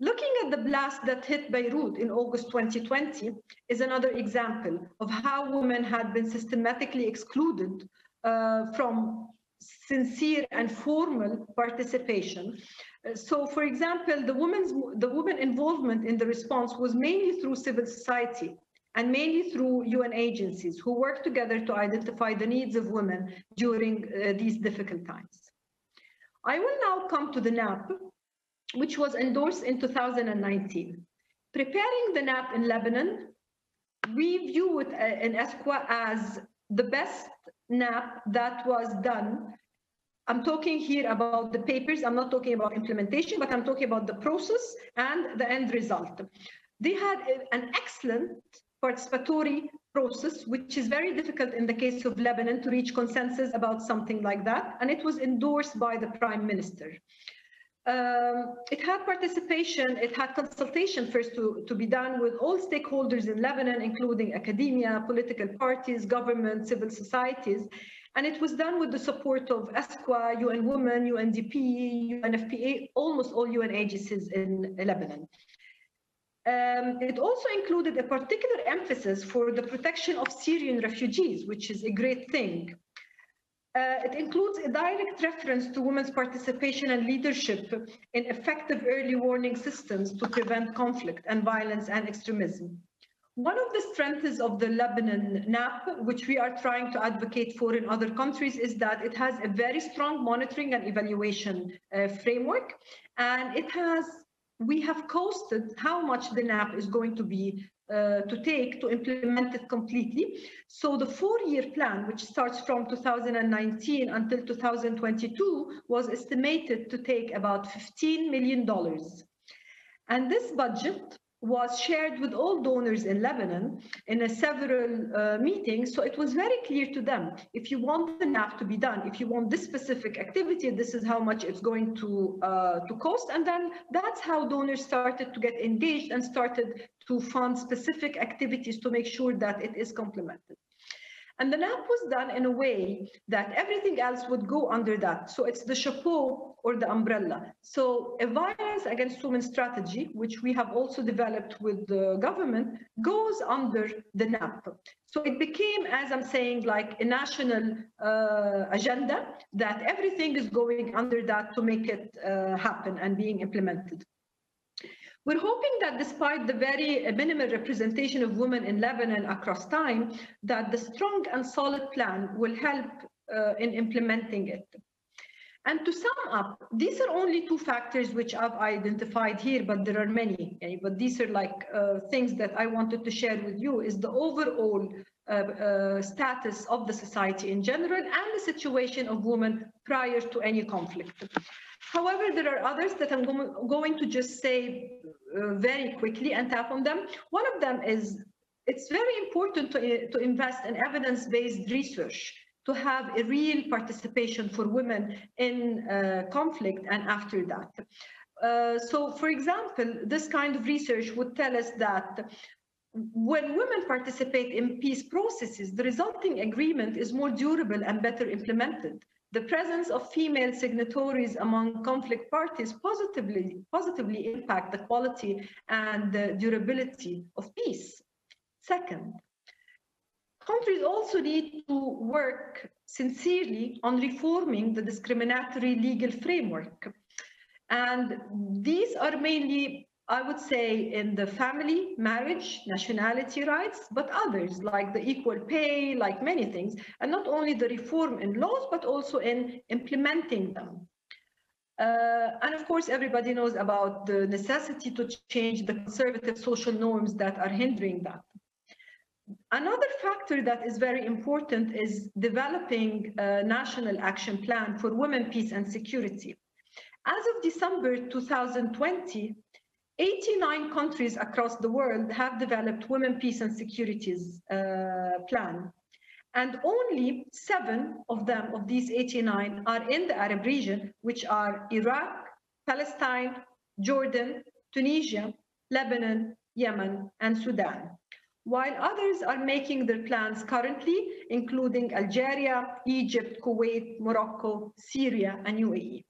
Looking at the blast that hit Beirut in August 2020 is another example of how women had been systematically excluded uh, from sincere and formal participation. Uh, so, for example, the women's the women involvement in the response was mainly through civil society and mainly through UN agencies who work together to identify the needs of women during uh, these difficult times. I will now come to the NAP, which was endorsed in 2019. Preparing the NAP in Lebanon, we view it uh, in ESCWA as the best NAP that was done. I'm talking here about the papers. I'm not talking about implementation, but I'm talking about the process and the end result. They had an excellent participatory process, which is very difficult in the case of Lebanon to reach consensus about something like that. And it was endorsed by the prime minister. Um, it had participation, it had consultation first to, to be done with all stakeholders in Lebanon, including academia, political parties, government, civil societies. And it was done with the support of ESCWA, UN Women, UNDP, UNFPA, almost all UN agencies in Lebanon. Um, it also included a particular emphasis for the protection of Syrian refugees, which is a great thing. Uh, it includes a direct reference to women's participation and leadership in effective early warning systems to prevent conflict and violence and extremism. One of the strengths of the Lebanon NAP, which we are trying to advocate for in other countries, is that it has a very strong monitoring and evaluation uh, framework, and it has we have costed how much the NAP is going to be uh, to take to implement it completely. So the four-year plan, which starts from 2019 until 2022, was estimated to take about $15 million. And this budget was shared with all donors in Lebanon in a several uh, meetings. So it was very clear to them, if you want the NAP to be done, if you want this specific activity, this is how much it's going to, uh, to cost. And then that's how donors started to get engaged and started to fund specific activities to make sure that it is complemented. And the NAP was done in a way that everything else would go under that. So it's the chapeau or the umbrella. So a violence against women strategy, which we have also developed with the government, goes under the NAP. So it became, as I'm saying, like a national uh, agenda that everything is going under that to make it uh, happen and being implemented. We're hoping that despite the very minimal representation of women in Lebanon across time, that the strong and solid plan will help uh, in implementing it. And to sum up, these are only two factors which I've identified here, but there are many. Okay? But these are like uh, things that I wanted to share with you is the overall uh, uh, status of the society in general and the situation of women prior to any conflict. However, there are others that I'm going to just say uh, very quickly and tap on them. One of them is it's very important to, to invest in evidence-based research to have a real participation for women in uh, conflict and after that. Uh, so, for example, this kind of research would tell us that when women participate in peace processes, the resulting agreement is more durable and better implemented the presence of female signatories among conflict parties positively, positively impact the quality and the durability of peace. Second, countries also need to work sincerely on reforming the discriminatory legal framework. And these are mainly I would say in the family, marriage, nationality rights, but others like the equal pay, like many things, and not only the reform in laws, but also in implementing them. Uh, and of course, everybody knows about the necessity to change the conservative social norms that are hindering that. Another factor that is very important is developing a national action plan for women, peace and security. As of December 2020, 89 countries across the world have developed women, peace and securities uh, plan. And only seven of them, of these 89, are in the Arab region, which are Iraq, Palestine, Jordan, Tunisia, Lebanon, Yemen, and Sudan. While others are making their plans currently, including Algeria, Egypt, Kuwait, Morocco, Syria, and UAE.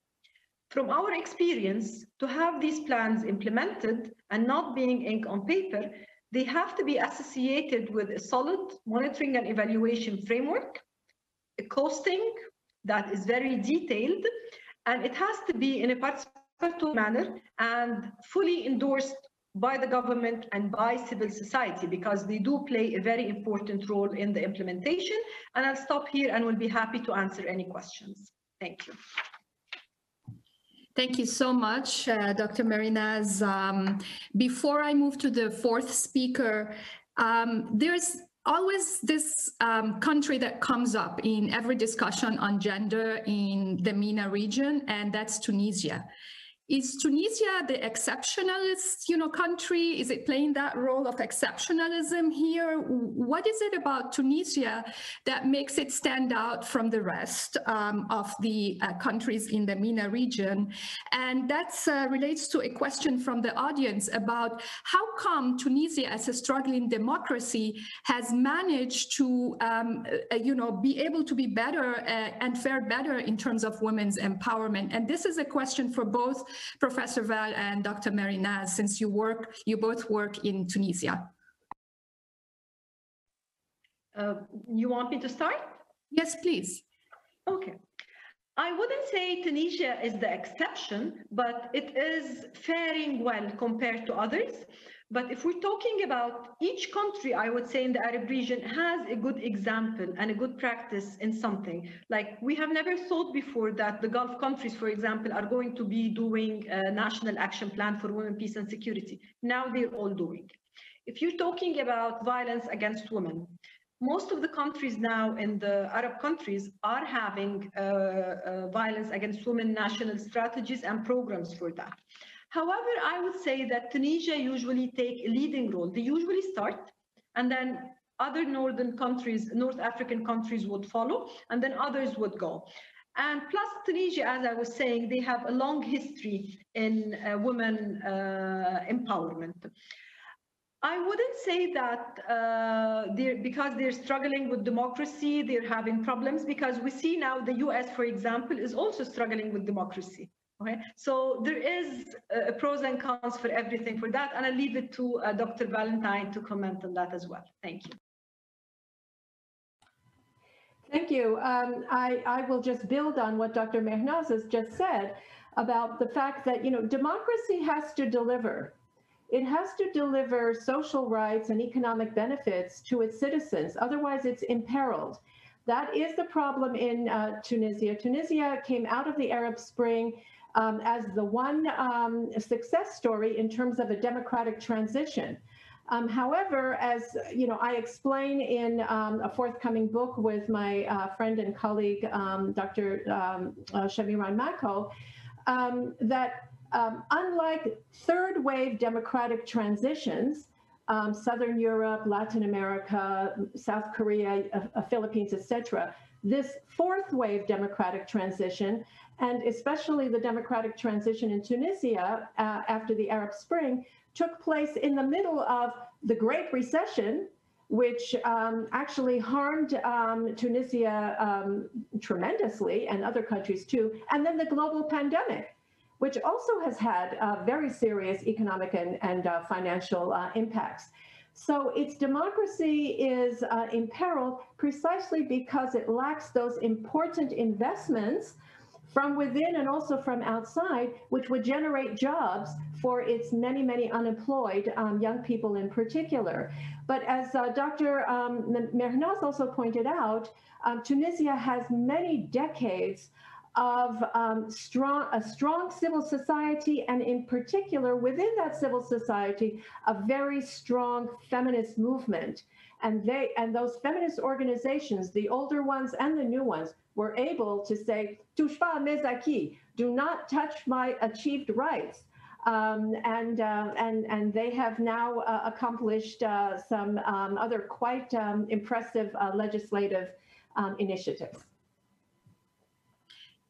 From our experience, to have these plans implemented and not being ink on paper, they have to be associated with a solid monitoring and evaluation framework, a costing that is very detailed, and it has to be in a participatory manner and fully endorsed by the government and by civil society because they do play a very important role in the implementation. And I'll stop here and will be happy to answer any questions. Thank you. Thank you so much, uh, Dr. Mehrinaz. Um, before I move to the fourth speaker, um, there's always this um, country that comes up in every discussion on gender in the MENA region, and that's Tunisia. Is Tunisia the exceptionalist, you know, country? Is it playing that role of exceptionalism here? What is it about Tunisia that makes it stand out from the rest um, of the uh, countries in the MENA region? And that uh, relates to a question from the audience about how come Tunisia, as a struggling democracy, has managed to, um, uh, you know, be able to be better uh, and fare better in terms of women's empowerment. And this is a question for both Professor Val and Dr. Mehrinaz, since you work, you both work in Tunisia. Uh, you want me to start? Yes, please. Okay. I wouldn't say Tunisia is the exception, but it is faring well compared to others. But if we're talking about each country, I would say in the Arab region has a good example and a good practice in something. Like we have never thought before that the Gulf countries, for example, are going to be doing a national action plan for women, peace and security. Now they're all doing. If you're talking about violence against women, most of the countries now in the Arab countries are having uh, uh, violence against women national strategies and programs for that. However, I would say that Tunisia usually take a leading role. They usually start and then other northern countries, North African countries would follow and then others would go. And plus Tunisia, as I was saying, they have a long history in uh, women uh, empowerment. I wouldn't say that uh, they're, because they're struggling with democracy, they're having problems because we see now the US, for example, is also struggling with democracy. Okay, so there is pros and cons for everything for that, and I leave it to uh, Dr. Valentine to comment on that as well. Thank you. Thank you. Um, I, I will just build on what Dr. Mehrinaz has just said about the fact that, you know, democracy has to deliver. It has to deliver social rights and economic benefits to its citizens. Otherwise, it's imperiled. That is the problem in uh, Tunisia. Tunisia came out of the Arab Spring um, as the one um, success story in terms of a democratic transition. Um, however, as you know, I explain in um, a forthcoming book with my uh, friend and colleague, um, Dr. Um, uh, Shamiran Mako, um, that unlike third wave democratic transitions, Southern Europe, Latin America, South Korea, uh Philippines, etc., this fourth wave democratic transition and especially the democratic transition in Tunisia uh, after the Arab Spring took place in the middle of the Great Recession, which um, actually harmed um, Tunisia um, tremendously and other countries too. And then the global pandemic, which also has had uh, very serious economic and, and uh, financial uh, impacts. So its democracy is uh, imperiled precisely because it lacks those important investments from within and also from outside, which would generate jobs for its many, many unemployed um, young people in particular. But as uh, Dr. Um, Mehrinaz also pointed out, um, Tunisia has many decades of um, strong, a strong civil society, and in particular, within that civil society, a very strong feminist movement. And they and those feminist organizations, the older ones and the new ones, were able to say, touche pas mes acquis, do not touch my achieved rights. Um, and, uh, and, and they have now uh, accomplished uh, some um, other quite um, impressive uh, legislative um, initiatives.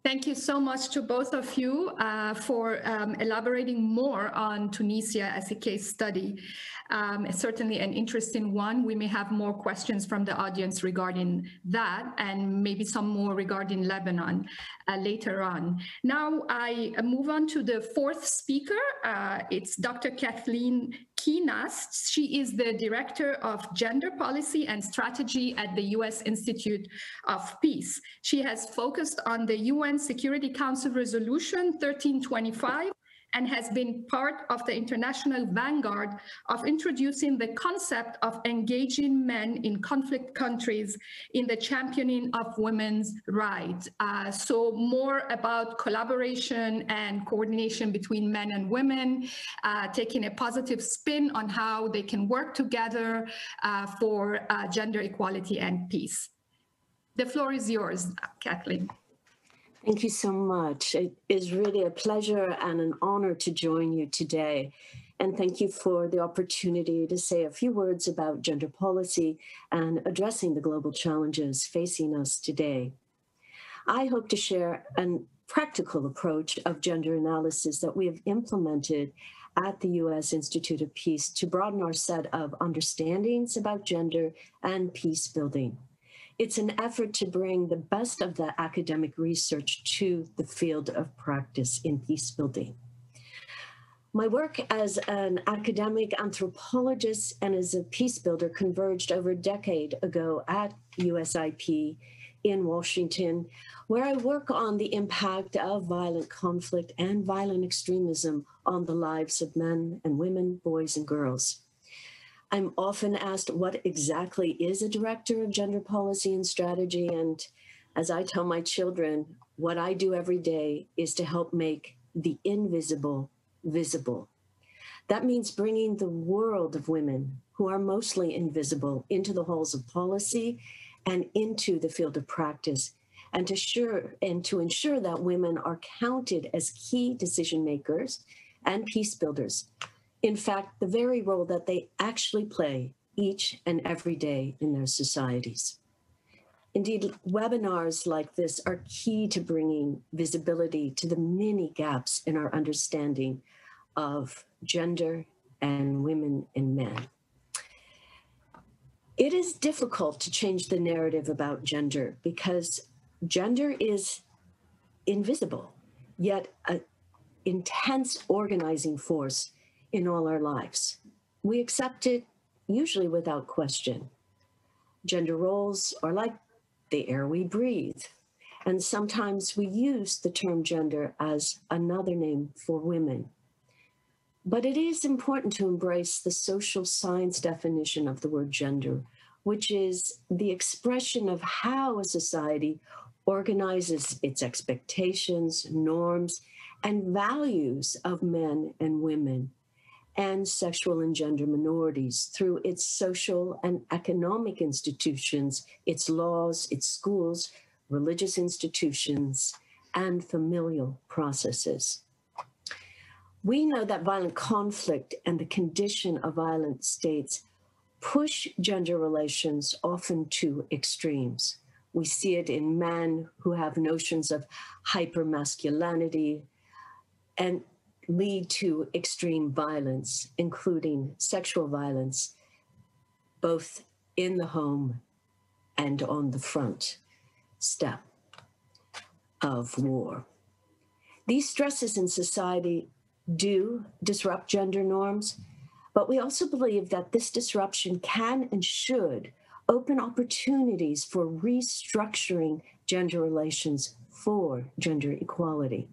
Thank you so much to both of you uh, for um, elaborating more on Tunisia as a case study. Um, certainly an interesting one. We may have more questions from the audience regarding that and maybe some more regarding Lebanon uh, later on. Now I move on to the fourth speaker. Uh, it's Dr. Kathleen Kuehnast. She is the Director of Gender Policy and Strategy at the U.S. Institute of Peace. She has focused on the UN Security Council Resolution 1325 and has been part of the international vanguard of introducing the concept of engaging men in conflict countries in the championing of women's rights. Uh, so more about collaboration and coordination between men and women, uh, taking a positive spin on how they can work together uh, for uh, gender equality and peace. The floor is yours, Kathleen. Thank you so much. It is really a pleasure and an honor to join you today. And thank you for the opportunity to say a few words about gender policy and addressing the global challenges facing us today. I hope to share a practical approach of gender analysis that we have implemented at the U.S. Institute of Peace to broaden our set of understandings about gender and peace building. It's an effort to bring the best of the academic research to the field of practice in peace building. My work as an academic anthropologist and as a peace builder converged over a decade ago at USIP in Washington, where I work on the impact of violent conflict and violent extremism on the lives of men and women, boys and girls. I'm often asked what exactly is a director of gender policy and strategy. And as I tell my children, what I do every day is to help make the invisible visible. That means bringing the world of women who are mostly invisible into the halls of policy and into the field of practice and to sure and to ensure that women are counted as key decision makers and peace builders in fact, the very role that they actually play each and every day in their societies. Indeed, webinars like this are key to bringing visibility to the many gaps in our understanding of gender and women and men. It is difficult to change the narrative about gender because gender is invisible, yet an intense organizing force in all our lives. We accept it usually without question. Gender roles are like the air we breathe. And sometimes we use the term gender as another name for women. But it is important to embrace the social science definition of the word gender, which is the expression of how a society organizes its expectations, norms, and values of men and women and sexual and gender minorities through its social and economic institutions, its laws, its schools, religious institutions, and familial processes. We know that violent conflict and the condition of violent states push gender relations often to extremes. We see it in men who have notions of hypermasculinity and lead to extreme violence, including sexual violence, both in the home and on the front step of war. These stresses in society do disrupt gender norms, but we also believe that this disruption can and should open opportunities for restructuring gender relations for gender equality.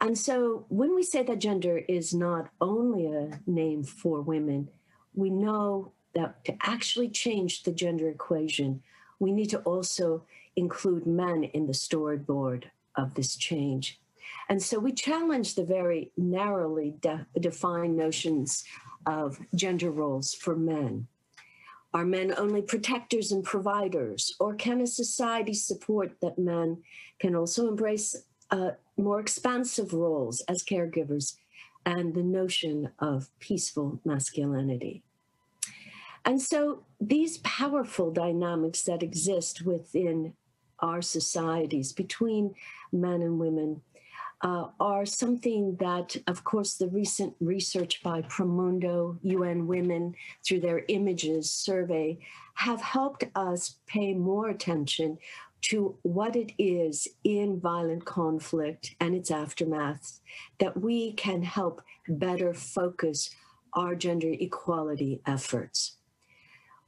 And so when we say that gender is not only a name for women, we know that to actually change the gender equation, we need to also include men in the storyboard of this change. And so we challenge the very narrowly de defined notions of gender roles for men. Are men only protectors and providers, or can a society support that men can also embrace uh, more expansive roles as caregivers and the notion of peaceful masculinity? And so these powerful dynamics that exist within our societies between men and women uh, are something that, of course, the recent research by Promundo, UN Women, through their images survey, have helped us pay more attention to what it is in violent conflict and its aftermath that we can help better focus our gender equality efforts.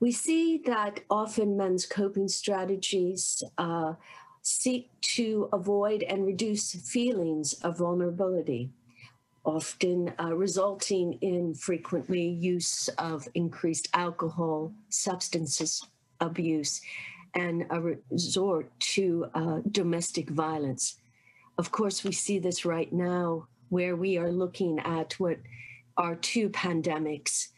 We see that often men's coping strategies uh, seek to avoid and reduce feelings of vulnerability, often uh, resulting in frequently use of increased alcohol, substances abuse, and a resort to uh, domestic violence. Of course, we see this right now where we are looking at what are two pandemics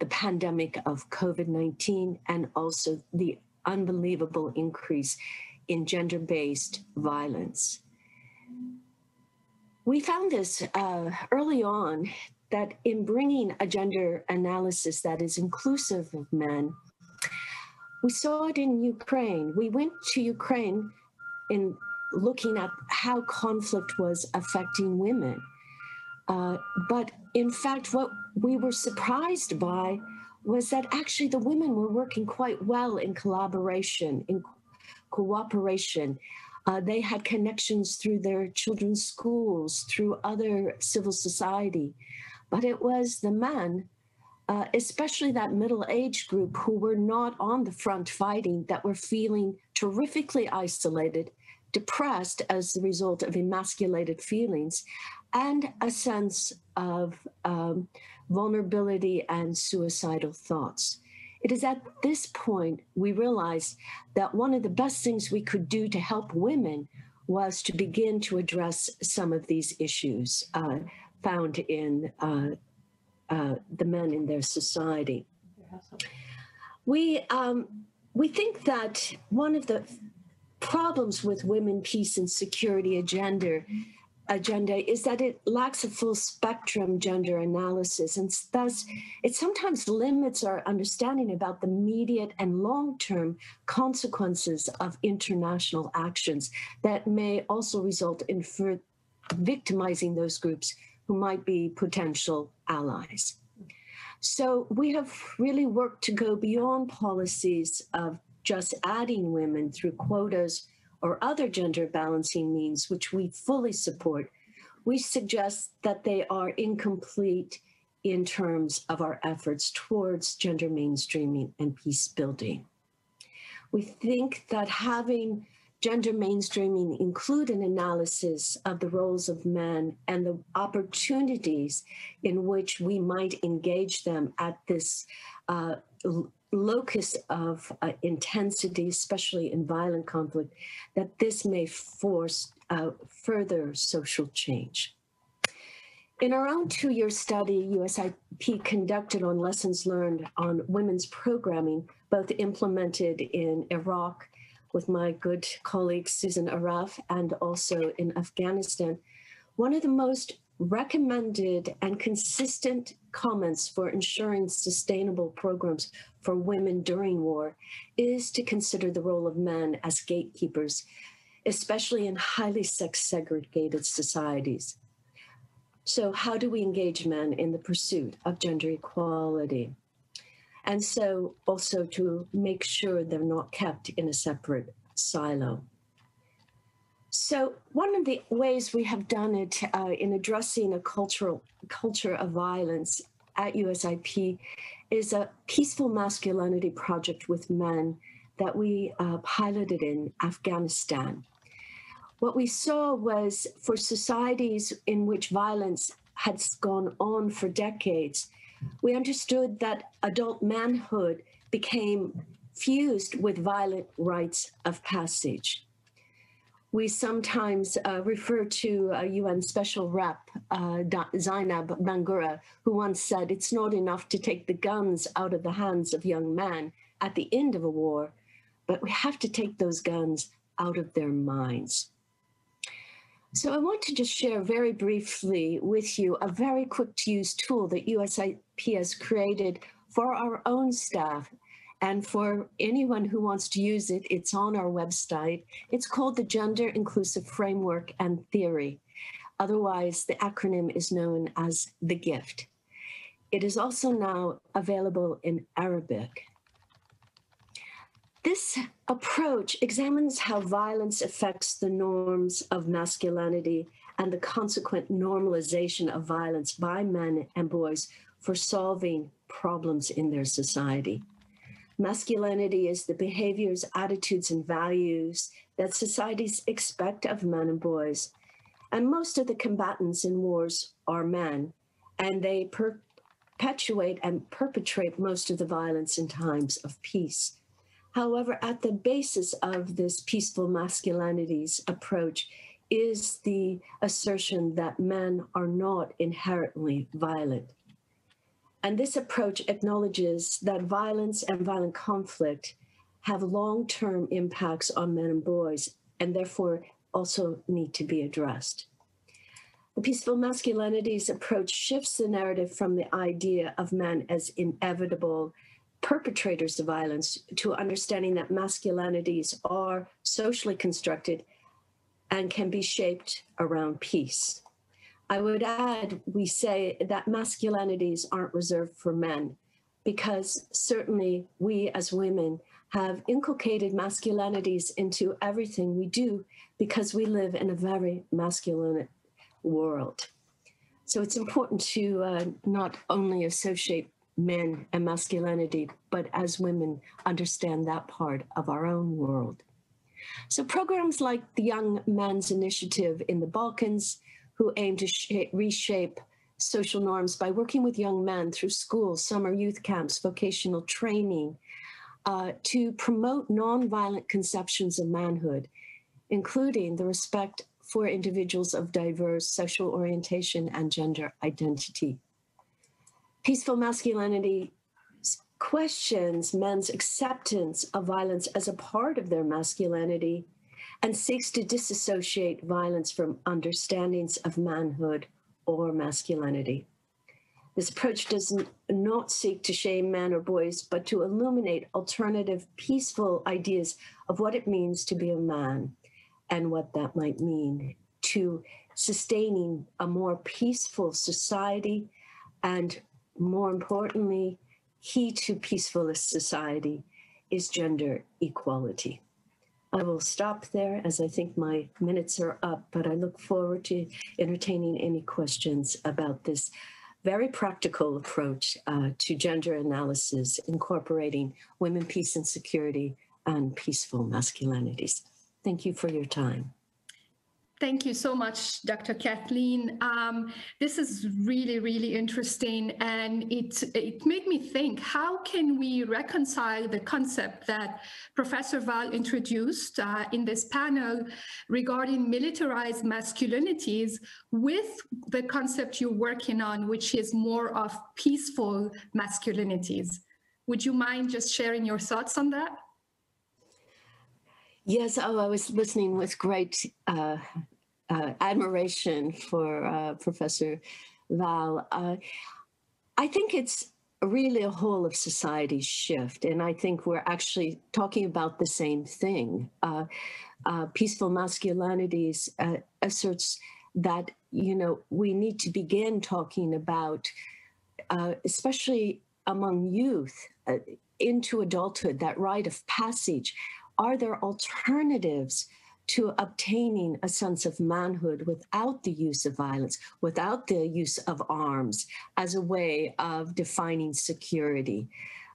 the pandemic of COVID 19 and also the unbelievable increase in gender based violence. We found this uh, early on that in bringing a gender analysis that is inclusive of men, we saw it in Ukraine. We went to Ukraine in looking at how conflict was affecting women. Uh, but in fact, what we were surprised by was that actually the women were working quite well in collaboration, in cooperation. Uh, they had connections through their children's schools, through other civil society. But it was the men, uh, especially that middle age group who were not on the front fighting, that were feeling terrifically isolated, depressed as a result of emasculated feelings, and a sense of um, vulnerability and suicidal thoughts. It is at this point we realized that one of the best things we could do to help women was to begin to address some of these issues uh, found in uh, uh, the men in their society. We, um, we think that one of the problems with women, peace, and security agenda agenda is that it lacks a full spectrum gender analysis and thus it sometimes limits our understanding about the immediate and long-term consequences of international actions that may also result in victimizing those groups who might be potential allies. So we have really worked to go beyond policies of just adding women through quotas or other gender balancing means, which we fully support, we suggest that they are incomplete in terms of our efforts towards gender mainstreaming and peace building. We think that having gender mainstreaming include an analysis of the roles of men and the opportunities in which we might engage them at this uh, locus of uh, intensity, especially in violent conflict, that this may force uh, further social change. In our own two-year study, USIP conducted on lessons learned on women's programming, both implemented in Iraq with my good colleague Susan Araf and also in Afghanistan, one of the most recommended and consistent comments for ensuring sustainable programs for women during war is to consider the role of men as gatekeepers, especially in highly sex segregated societies. So how do we engage men in the pursuit of gender equality? And so also to make sure they're not kept in a separate silo. So one of the ways we have done it uh, in addressing a cultural culture of violence at USIP is a peaceful masculinity project with men that we uh, piloted in Afghanistan. What we saw was for societies in which violence had gone on for decades, we understood that adult manhood became fused with violent rites of passage. We sometimes uh, refer to a UN special rep, uh, Zainab Bangura, who once said, It's not enough to take the guns out of the hands of young men at the end of a war, but we have to take those guns out of their minds. So I want to just share very briefly with you a very quick to use tool that USIP has created for our own staff and for anyone who wants to use it, it's on our website. It's called the Gender Inclusive Framework and Theory. Otherwise, the acronym is known as the GIFT. It is also now available in Arabic. This approach examines how violence affects the norms of masculinity and the consequent normalization of violence by men and boys for solving problems in their society. Masculinity is the behaviors, attitudes, and values that societies expect of men and boys. And most of the combatants in wars are men, and they perpetuate and perpetrate most of the violence in times of peace. However, at the basis of this peaceful masculinities approach is the assertion that men are not inherently violent. And this approach acknowledges that violence and violent conflict have long term impacts on men and boys, and therefore also need to be addressed. The peaceful masculinities approach shifts the narrative from the idea of men as inevitable perpetrators of violence to understanding that masculinities are socially constructed and can be shaped around peace. I would add, we say that masculinities aren't reserved for men because certainly we as women have inculcated masculinities into everything we do because we live in a very masculine world. So it's important to uh, not only associate men and masculinity, but as women understand that part of our own world. So programs like the Young Men's Initiative in the Balkans, who aim to reshape social norms by working with young men through schools, summer youth camps, vocational training, uh, to promote nonviolent conceptions of manhood, including the respect for individuals of diverse sexual orientation and gender identity. Peaceful masculinity questions men's acceptance of violence as a part of their masculinity and seeks to disassociate violence from understandings of manhood or masculinity. This approach does not seek to shame men or boys, but to illuminate alternative, peaceful ideas of what it means to be a man and what that might mean to sustaining a more peaceful society and more importantly, key to peaceful society is gender equality. I will stop there as I think my minutes are up, but I look forward to entertaining any questions about this very practical approach uh, to gender analysis, incorporating women, peace, and security and peaceful masculinities. Thank you for your time. Thank you so much, Dr. Kathleen. Um, this is really, really interesting, and it it made me think: How can we reconcile the concept that Professor Val introduced uh, in this panel regarding militarized masculinities with the concept you're working on, which is more of peaceful masculinities? Would you mind just sharing your thoughts on that? Yes, oh, I was listening with great uh, uh, admiration for uh, Professor Val. Uh, I think it's really a whole of society shift, and I think we're actually talking about the same thing. Uh, uh, peaceful masculinities asserts that you know we need to begin talking about, especially among youth into adulthood, that rite of passage, are there alternatives to obtaining a sense of manhood without the use of violence, without the use of arms as a way of defining security?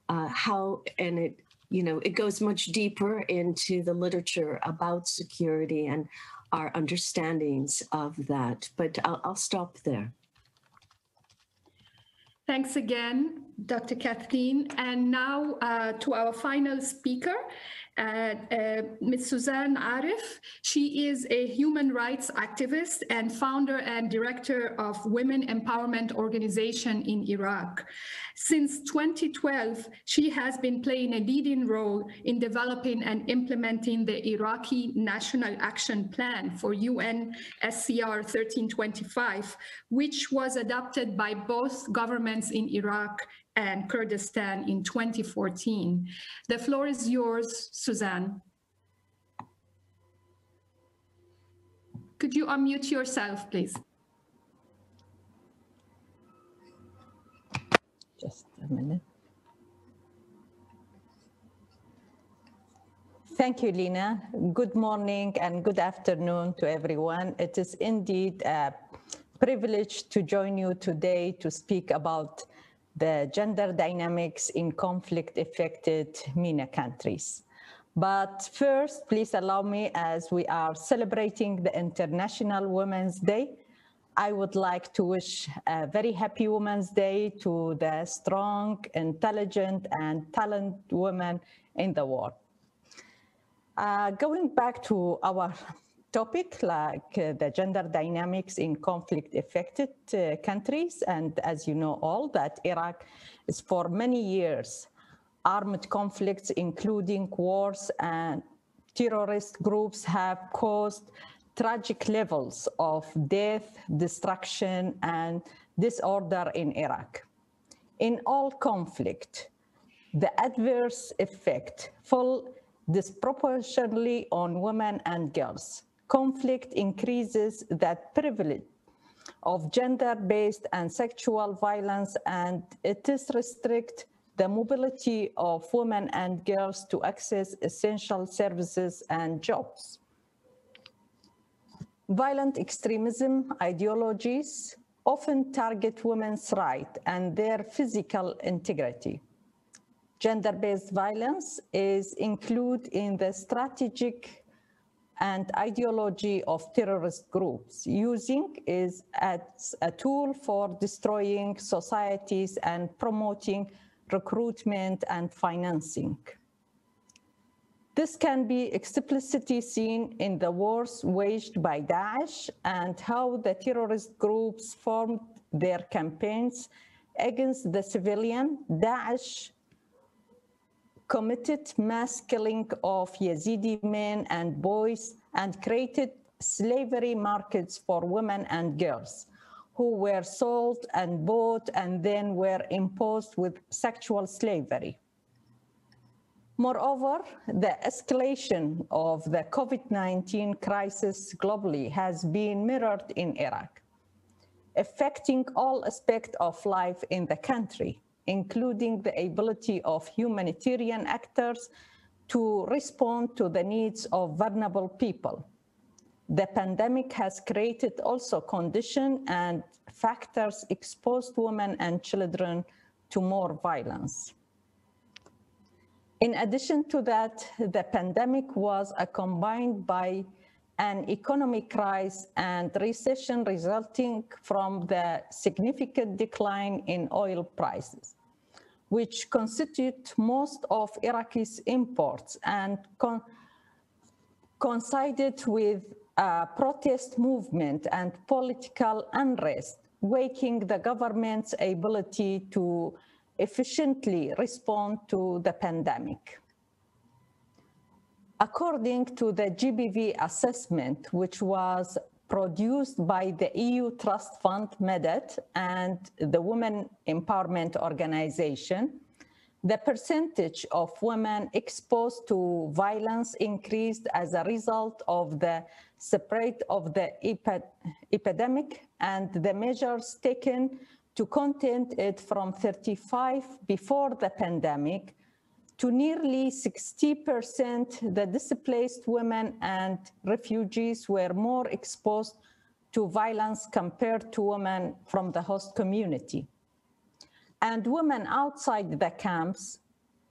Uh, how, and it, you know, it goes much deeper into the literature about security and our understandings of that. But I'll, I'll stop there. Thanks again, Dr. Kathleen. And now uh, to our final speaker, uh, uh, Ms. Suzanne Aref. She is a human rights activist and founder and director of Women Empowerment Organization in Iraq. Since 2012, she has been playing a leading role in developing and implementing the Iraqi National Action Plan for UNSCR 1325, which was adopted by both governments in Iraq and Kurdistan in 2014. The floor is yours, Suzanne. Could you unmute yourself, please? Just a minute. Thank you, Lena. Good morning and good afternoon to everyone. It is indeed a privilege to join you today to speak about the gender dynamics in conflict-affected MENA countries. But first, please allow me, as we are celebrating the International Women's Day, I would like to wish a very happy Women's Day to the strong, intelligent, and talented women in the world. Uh, going back to our topic like uh, the gender dynamics in conflict affected uh, countries. And as you know all that Iraq is for many years armed conflicts, including wars and terrorist groups have caused tragic levels of death, destruction, and disorder in Iraq. In all conflict, the adverse effect fall disproportionately on women and girls conflict increases that privilege of gender-based and sexual violence and it is restrict the mobility of women and girls to access essential services and jobs. Violent extremism ideologies often target women's rights and their physical integrity. Gender-based violence is included in the strategic and ideology of terrorist groups using is as a tool for destroying societies and promoting recruitment and financing. This can be explicitly seen in the wars waged by Daesh and how the terrorist groups formed their campaigns against the civilian. Daesh committed mass killing of Yazidi men and boys and created slavery markets for women and girls who were sold and bought and then were imposed with sexual slavery. Moreover, the escalation of the COVID-19 crisis globally has been mirrored in Iraq, affecting all aspects of life in the country including the ability of humanitarian actors to respond to the needs of vulnerable people. The pandemic has created also conditions and factors exposed women and children to more violence. In addition to that, the pandemic was accompanied by an economic crisis and recession resulting from the significant decline in oil prices which constitute most of Iraq's imports and con coincided with a protest movement and political unrest, waking the government's ability to efficiently respond to the pandemic. According to the GBV assessment, which was produced by the EU Trust Fund Madad and the Women Empowerment Organization, the percentage of women exposed to violence increased as a result of the spread of the epidemic and the measures taken to contain it from 35 before the pandemic to nearly 60% the displaced women and refugees were more exposed to violence compared to women from the host community. And women outside the camps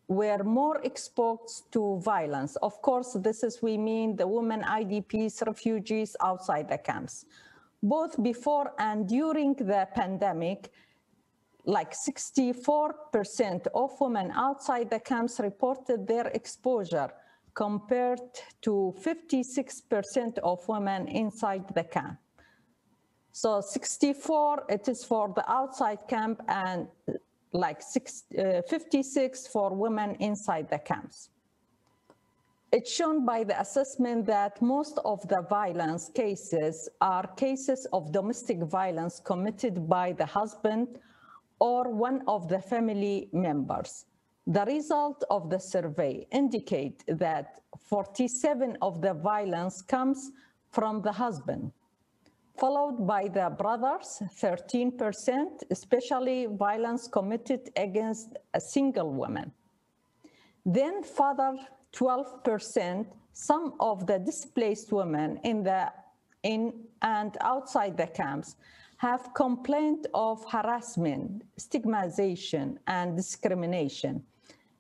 were more exposed to violence. Of course, this is, we mean the women IDPs, refugees outside the camps. Both before and during the pandemic, like 64% of women outside the camps reported their exposure compared to 56% of women inside the camp. So 64, it is for the outside camp and like six, uh, 56 for women inside the camps. It's shown by the assessment that most of the violence cases are cases of domestic violence committed by the husband or one of the family members. The result of the survey indicate that 47 of the violence comes from the husband, followed by the brothers, 13%, especially violence committed against a single woman. Then father, 12%, some of the displaced women in the in and outside the camps have complained of harassment, stigmatization, and discrimination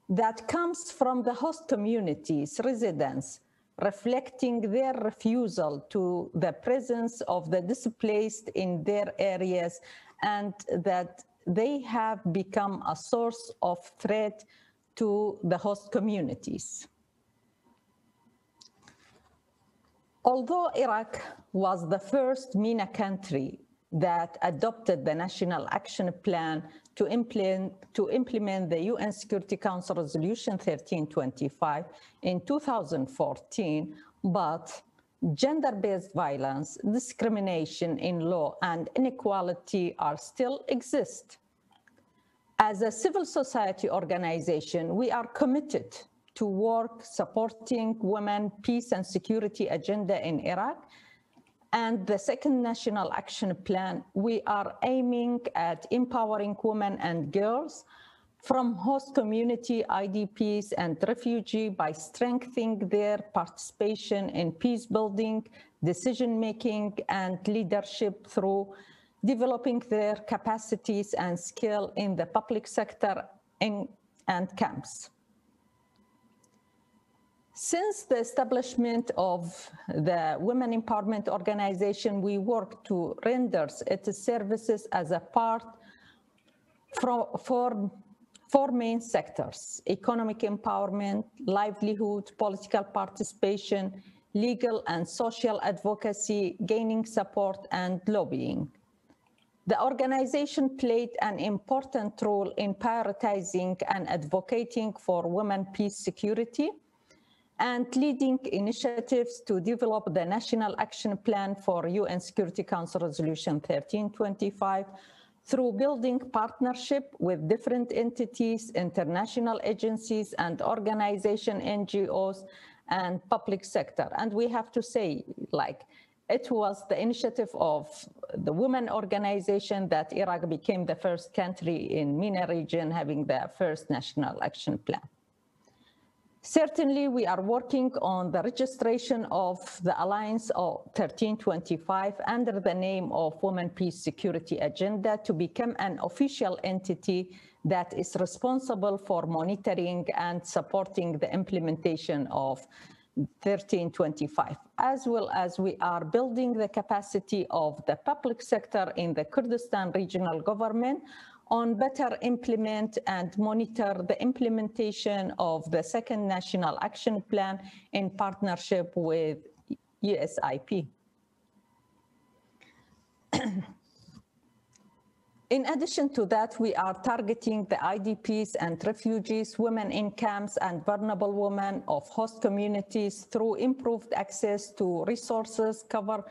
that comes from the host communities, residents, reflecting their refusal to the presence of the displaced in their areas and that they have become a source of threat to the host communities. Although Iraq was the first MENA country that adopted the National Action Plan to implement, to implement the UN Security Council Resolution 1325 in 2014, but gender-based violence, discrimination in law, and inequality are still exist. As a civil society organization, we are committed to work supporting women, peace and security agenda in Iraq and the second National Action Plan, we are aiming at empowering women and girls from host community IDPs and refugee by strengthening their participation in peace building, decision making, and leadership through developing their capacities and skill in the public sector in, and camps. Since the establishment of the Women Empowerment Organization, we work to render its services as a part for, for four main sectors, economic empowerment, livelihood, political participation, legal and social advocacy, gaining support, and lobbying. The organization played an important role in prioritizing and advocating for women peace security, and leading initiatives to develop the National Action Plan for UN Security Council Resolution 1325 through building partnership with different entities, international agencies and organization, NGOs, and public sector. And we have to say, like, it was the initiative of the women organization that Iraq became the first country in MENA region having the first national action plan. Certainly, we are working on the registration of the Alliance of 1325 under the name of Women Peace Security Agenda to become an official entity that is responsible for monitoring and supporting the implementation of 1325, as well as we are building the capacity of the public sector in the Kurdistan regional government on better implement and monitor the implementation of the second National Action Plan in partnership with USIP. In addition to that, we are targeting the IDPs and refugees, women in camps and vulnerable women of host communities through improved access to resources, cover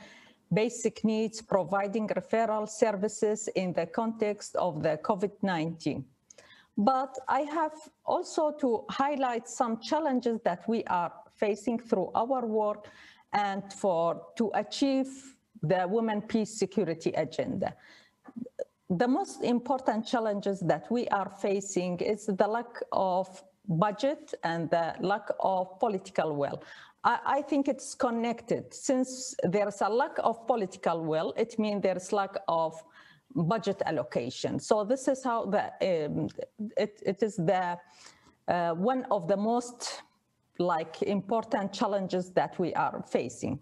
basic needs, providing referral services in the context of the COVID-19. But I have also to highlight some challenges that we are facing through our work and for to achieve the Women Peace Security Agenda. the most important challenges that we are facing is the lack of budget and the lack of political will. I, I think it's connected. Since there's a lack of political will, it means there's lack of budget allocation. So this is how the um, it, it is the uh, one of the most like important challenges that we are facing.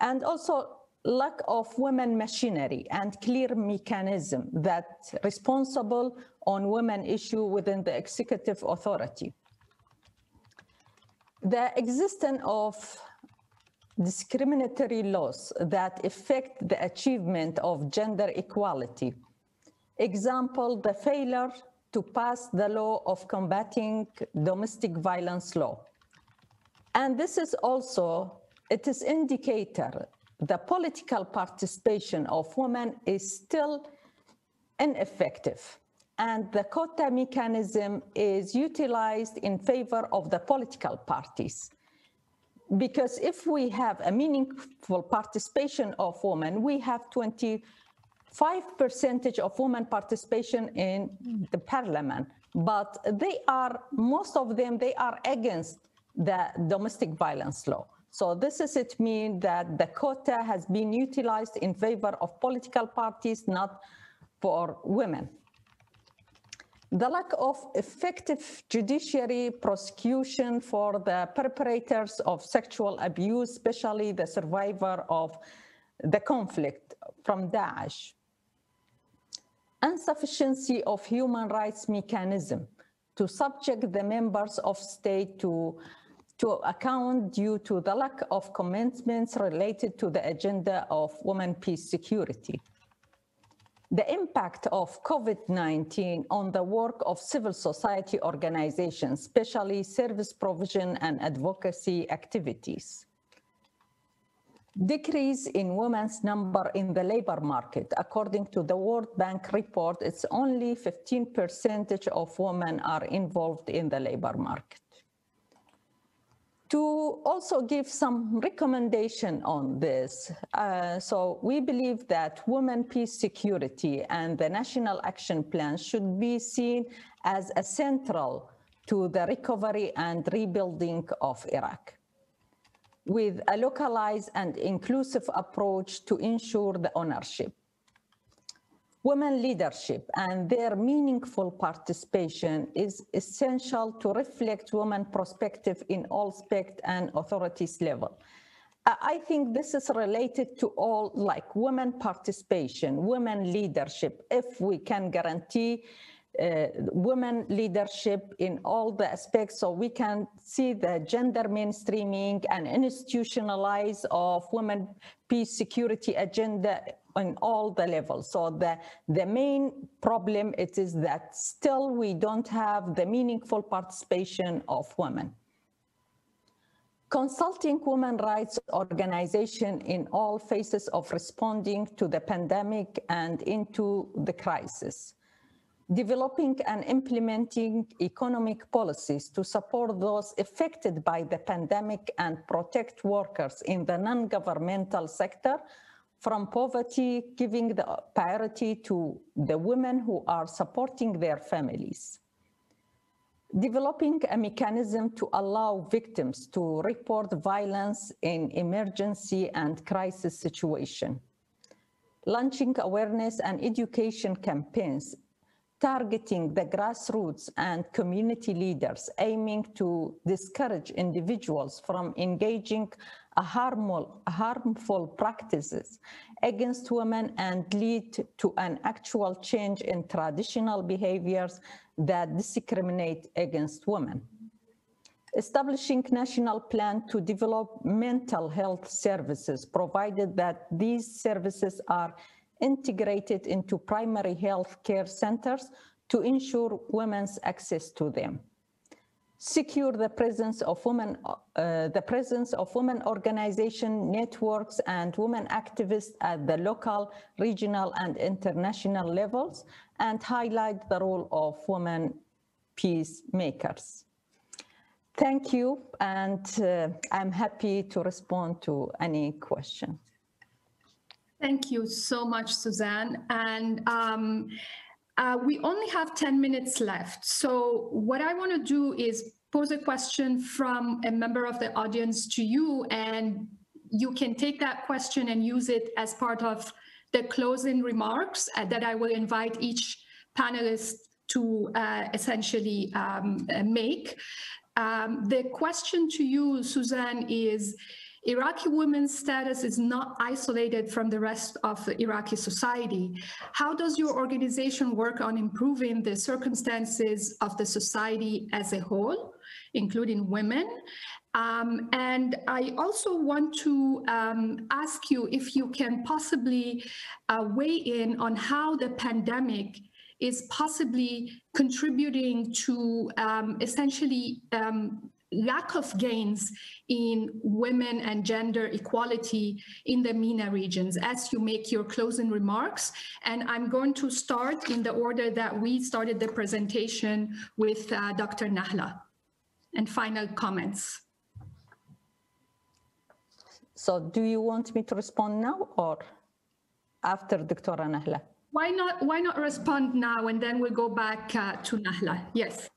And also lack of women machinery and clear mechanism that responsible on women issue within the executive authority. The existence of discriminatory laws that affect the achievement of gender equality. Example, the failure to pass the law of combating domestic violence law. And this is also, it is indicator the political participation of women is still ineffective. And the quota mechanism is utilized in favor of the political parties. Because if we have a meaningful participation of women, we have 25 percentage of women participation in the parliament, but they are, most of them, they are against the domestic violence law. So this is it mean that the quota has been utilized in favor of political parties, not for women. The lack of effective judiciary prosecution for the perpetrators of sexual abuse, especially the survivor of the conflict from Daesh. Insufficiency of human rights mechanism to subject the members of state to to account due to the lack of commitments related to the agenda of women peace security. The impact of COVID-19 on the work of civil society organizations, especially service provision and advocacy activities. Decrease in women's number in the labor market. According to the World Bank report, it's only 15% of women are involved in the labor market to also give some recommendation on this. Uh, so we believe that women peace security and the national action plan should be seen as a central to the recovery and rebuilding of Iraq with a localized and inclusive approach to ensure the ownership women leadership and their meaningful participation is essential to reflect women perspective in all spect and authorities level. I think this is related to all like women participation, women leadership. If we can guarantee uh, women leadership in all the aspects so we can see the gender mainstreaming and institutionalize of women peace security agenda on all the levels. So the, the main problem it is that still we don't have the meaningful participation of women. Consulting women rights organization in all phases of responding to the pandemic and into the crisis. Developing and implementing economic policies to support those affected by the pandemic and protect workers in the non-governmental sector from poverty, giving the priority to the women who are supporting their families. Developing a mechanism to allow victims to report violence in emergency and crisis situation. Launching awareness and education campaigns targeting the grassroots and community leaders aiming to discourage individuals from engaging harmful, harmful practices against women and lead to an actual change in traditional behaviors that discriminate against women. Establishing national plan to develop mental health services, provided that these services are integrated into primary health care centers to ensure women's access to them secure the presence of women, uh, the presence of women organization networks and women activists at the local, regional, and international levels, and highlight the role of women peacemakers. Thank you, and uh, I'm happy to respond to any questions. Thank you so much, Suzanne. And um, uh, we only have 10 minutes left. So what I want to do is pose a question from a member of the audience to you, and you can take that question and use it as part of the closing remarks uh, that I will invite each panelist to uh, essentially um, uh, make. Um, the question to you, Suzanne, is Iraqi women's status is not isolated from the rest of the Iraqi society. How does your organization work on improving the circumstances of the society as a whole, including women? Um, and I also want to um, ask you if you can possibly uh, weigh in on how the pandemic is possibly contributing to um, essentially um, lack of gains in women and gender equality in the MENA regions as you make your closing remarks. And I'm going to start in the order that we started the presentation with uh, Dr. Nahla. And final comments. So do you want me to respond now or after Dr. Nahla? Why not, why not respond now and then we'll go back uh, to Nahla? Yes.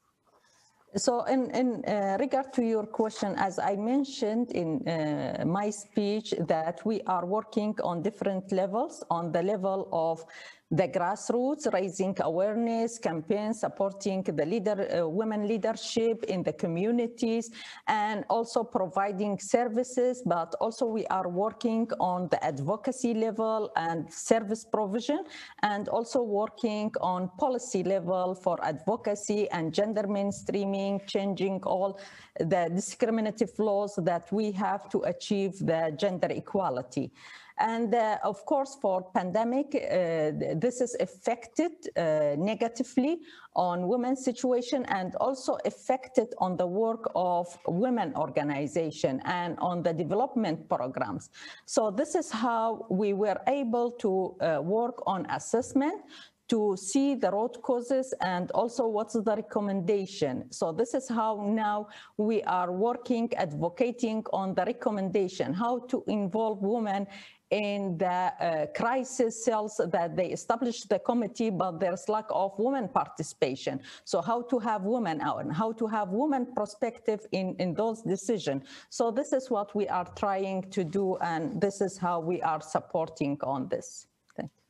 So in, in uh, regard to your question, as I mentioned in uh, my speech, that we are working on different levels, on the level of the grassroots, raising awareness, campaigns, supporting the leader, uh, women leadership in the communities, and also providing services, but also we are working on the advocacy level and service provision, and also working on policy level for advocacy and gender mainstreaming, changing all the discriminative laws that we have to achieve the gender equality. And uh, of course, for pandemic, uh, this is affected uh, negatively on women's situation and also affected on the work of women organization and on the development programs. So this is how we were able to uh, work on assessment to see the root causes and also what's the recommendation. So this is how now we are working, advocating on the recommendation, how to involve women in the uh, crisis cells that they established the committee, but there's lack of women participation. So how to have women out and how to have women perspective in, in those decisions. So this is what we are trying to do, and this is how we are supporting on this. Thank you.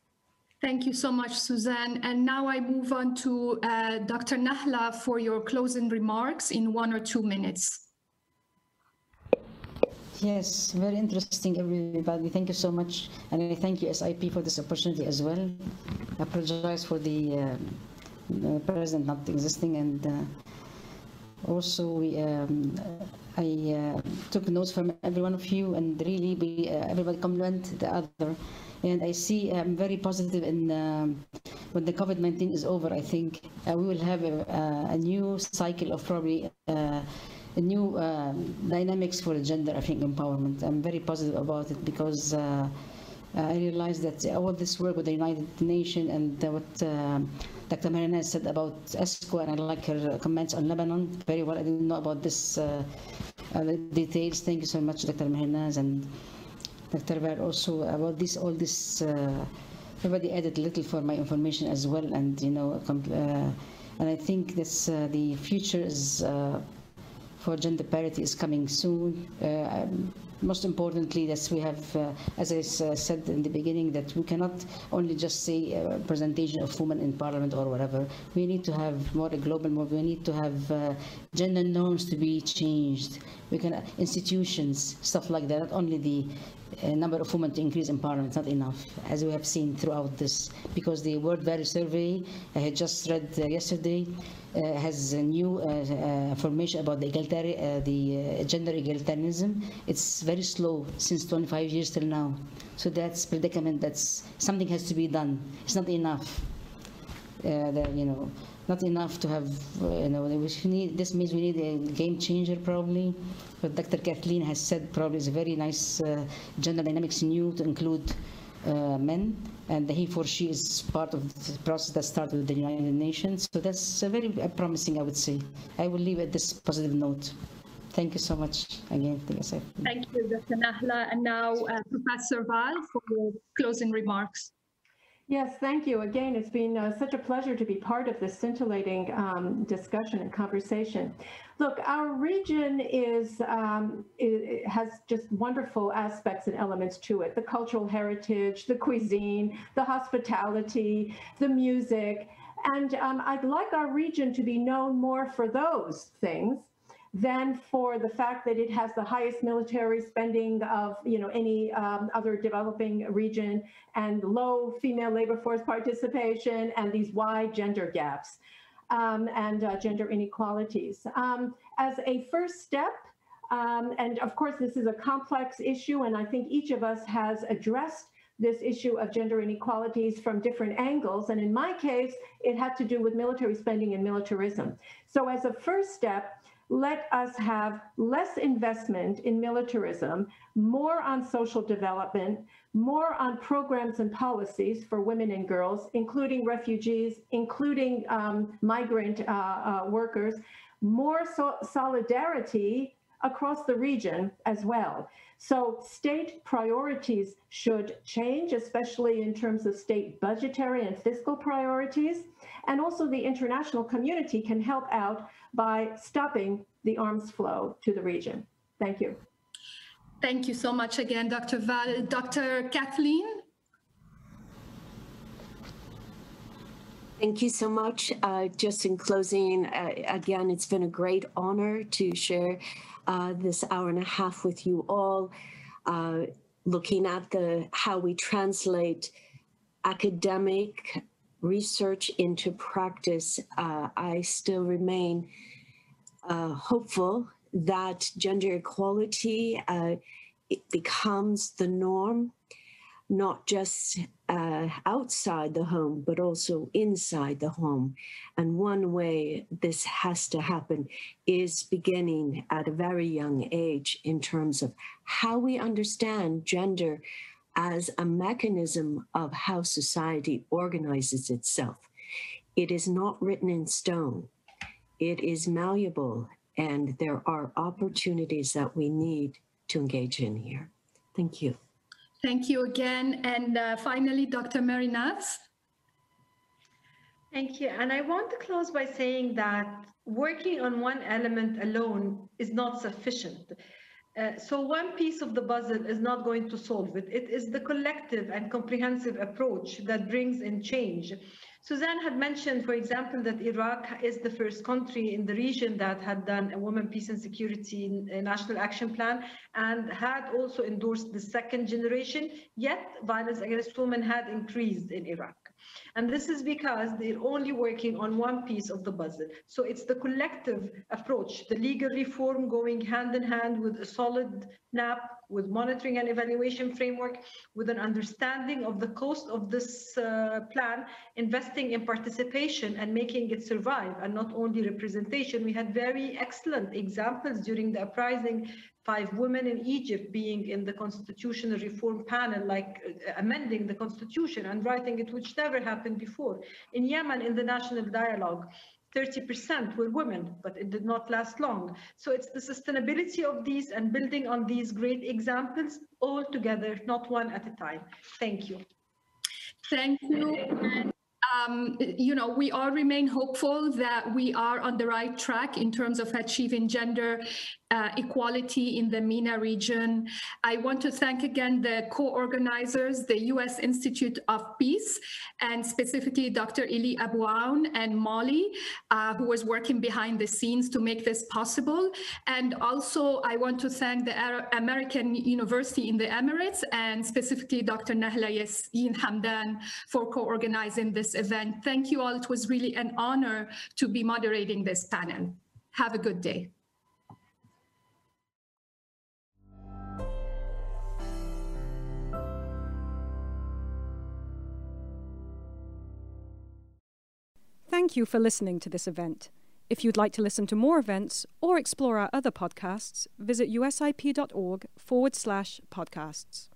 Thank you so much, Suzanne. And now I move on to uh, Dr. Nahla for your closing remarks in one or two minutes. Yes, very interesting, everybody. Thank you so much. And I thank USIP, for this opportunity as well. I apologize for the, uh, the president not existing. And uh, also, we, um, I uh, took notes from every one of you, and really, we, uh, everybody compliment the other. And I see I'm um, very positive in um, when the COVID-19 is over, I think uh, we will have a, a, new cycle of probably uh, new uh, dynamics for gender, I think, empowerment. I'm very positive about it because uh, I realize that all this work with the United Nations and what uh, Dr. Mehrinaz said about ESCWA, and I like her comments on Lebanon very well. I didn't know about this uh, uh, details. Thank you so much, Dr. Mehrinaz and Dr. Bar also about this, all this. Uh, everybody added a little for my information as well, and you know, and I think this the future is for gender parity is coming soon. Uh, most importantly, that we have, uh, as I uh, said in the beginning, that we cannot only just say uh, presentation of women in parliament or whatever. We need to have more a global move. We need to have uh, gender norms to be changed. We can institutions, stuff like that. Not only the number of women to increase in parliament, is not enough, as we have seen throughout this. Because the World Value Survey I had just read yesterday uh, has a new uh, uh, information about the, the gender egalitarianism. It's very slow since 25 years till now. So that's predicament. That's something has to be done. It's not enough. The, you know, not enough to have, you know, need, this means we need a game changer probably. But Dr. Kathleen has said probably is a very nice uh, gender dynamics new to include uh, men, and the he for she is part of the process that started with the United Nations. So that's a very uh, promising, I would say. I will leave at this positive note. Thank you so much again to yourself. Thank you, Dr. Nahla. And now uh, Professor Val for your closing remarks. Yes, thank you. Again, it's been uh, such a pleasure to be part of this scintillating um, discussion and conversation. Look, our region is um, it has just wonderful aspects and elements to it: the cultural heritage, the cuisine, the hospitality, the music, and um, I'd like our region to be known more for those things than for the fact that it has the highest military spending of you know any um, other developing region and low female labor force participation and these wide gender gaps um, and uh, gender inequalities. Um, as a first step, um, and of course this is a complex issue and I think each of us has addressed this issue of gender inequalities from different angles. And in my case, it had to do with military spending and militarism. So as a first step, let us have less investment in militarism, more on social development, more on programs and policies for women and girls, including refugees, including um, migrant uh, uh, workers, more so solidarity across the region as well. So state priorities should change, especially in terms of state budgetary and fiscal priorities. And also the international community can help out by stopping the arms flow to the region. Thank you. Thank you so much again, Dr. Val. Dr. Kathleen? Thank you so much. Uh, just in closing, uh, again, it's been a great honor to share uh, this hour and a half with you all, uh, looking at the how we translate academic research into practice. Uh, I still remain uh, hopeful that gender equality it becomes the norm not just uh, outside the home, but also inside the home. And one way this has to happen is beginning at a very young age in terms of how we understand gender as a mechanism of how society organizes itself. It is not written in stone, it is malleable, and there are opportunities that we need to engage in here. Thank you. Thank you again. And uh, finally, Dr. Mehrinaz. Thank you. And I want to close by saying that working on one element alone is not sufficient. Uh, so one piece of the puzzle is not going to solve it. It is the collective and comprehensive approach that brings in change. Suzanne had mentioned, for example, that Iraq is the first country in the region that had done a Women, Peace and Security National Action Plan and had also endorsed the second generation, yet violence against women had increased in Iraq. And this is because they're only working on one piece of the puzzle. So it's the collective approach, the legal reform going hand in hand with a solid NAP, with monitoring and evaluation framework, with an understanding of the cost of this uh, plan, investing in participation and making it survive and not only representation. We had very excellent examples during the uprising five women in Egypt being in the constitutional reform panel, like uh, amending the constitution and writing it, which never happened before. In Yemen, in the national dialogue, 30% were women, but it did not last long. So it's the sustainability of these and building on these great examples all together, not one at a time. Thank you. Thank you um, you know, we all remain hopeful that we are on the right track in terms of achieving gender uh, equality in the MENA region. I want to thank again the co-organizers, the U.S. Institute of Peace, and specifically Dr. Elie Abouaoun and Molly, uh, who was working behind the scenes to make this possible. And also, I want to thank the American University in the Emirates and specifically Dr. Nahla Yassin Hamdan for co-organizing this event. Thank you all. It was really an honor to be moderating this panel. Have a good day. Thank you for listening to this event. If you'd like to listen to more events or explore our other podcasts, visit usip.org forward slash podcasts.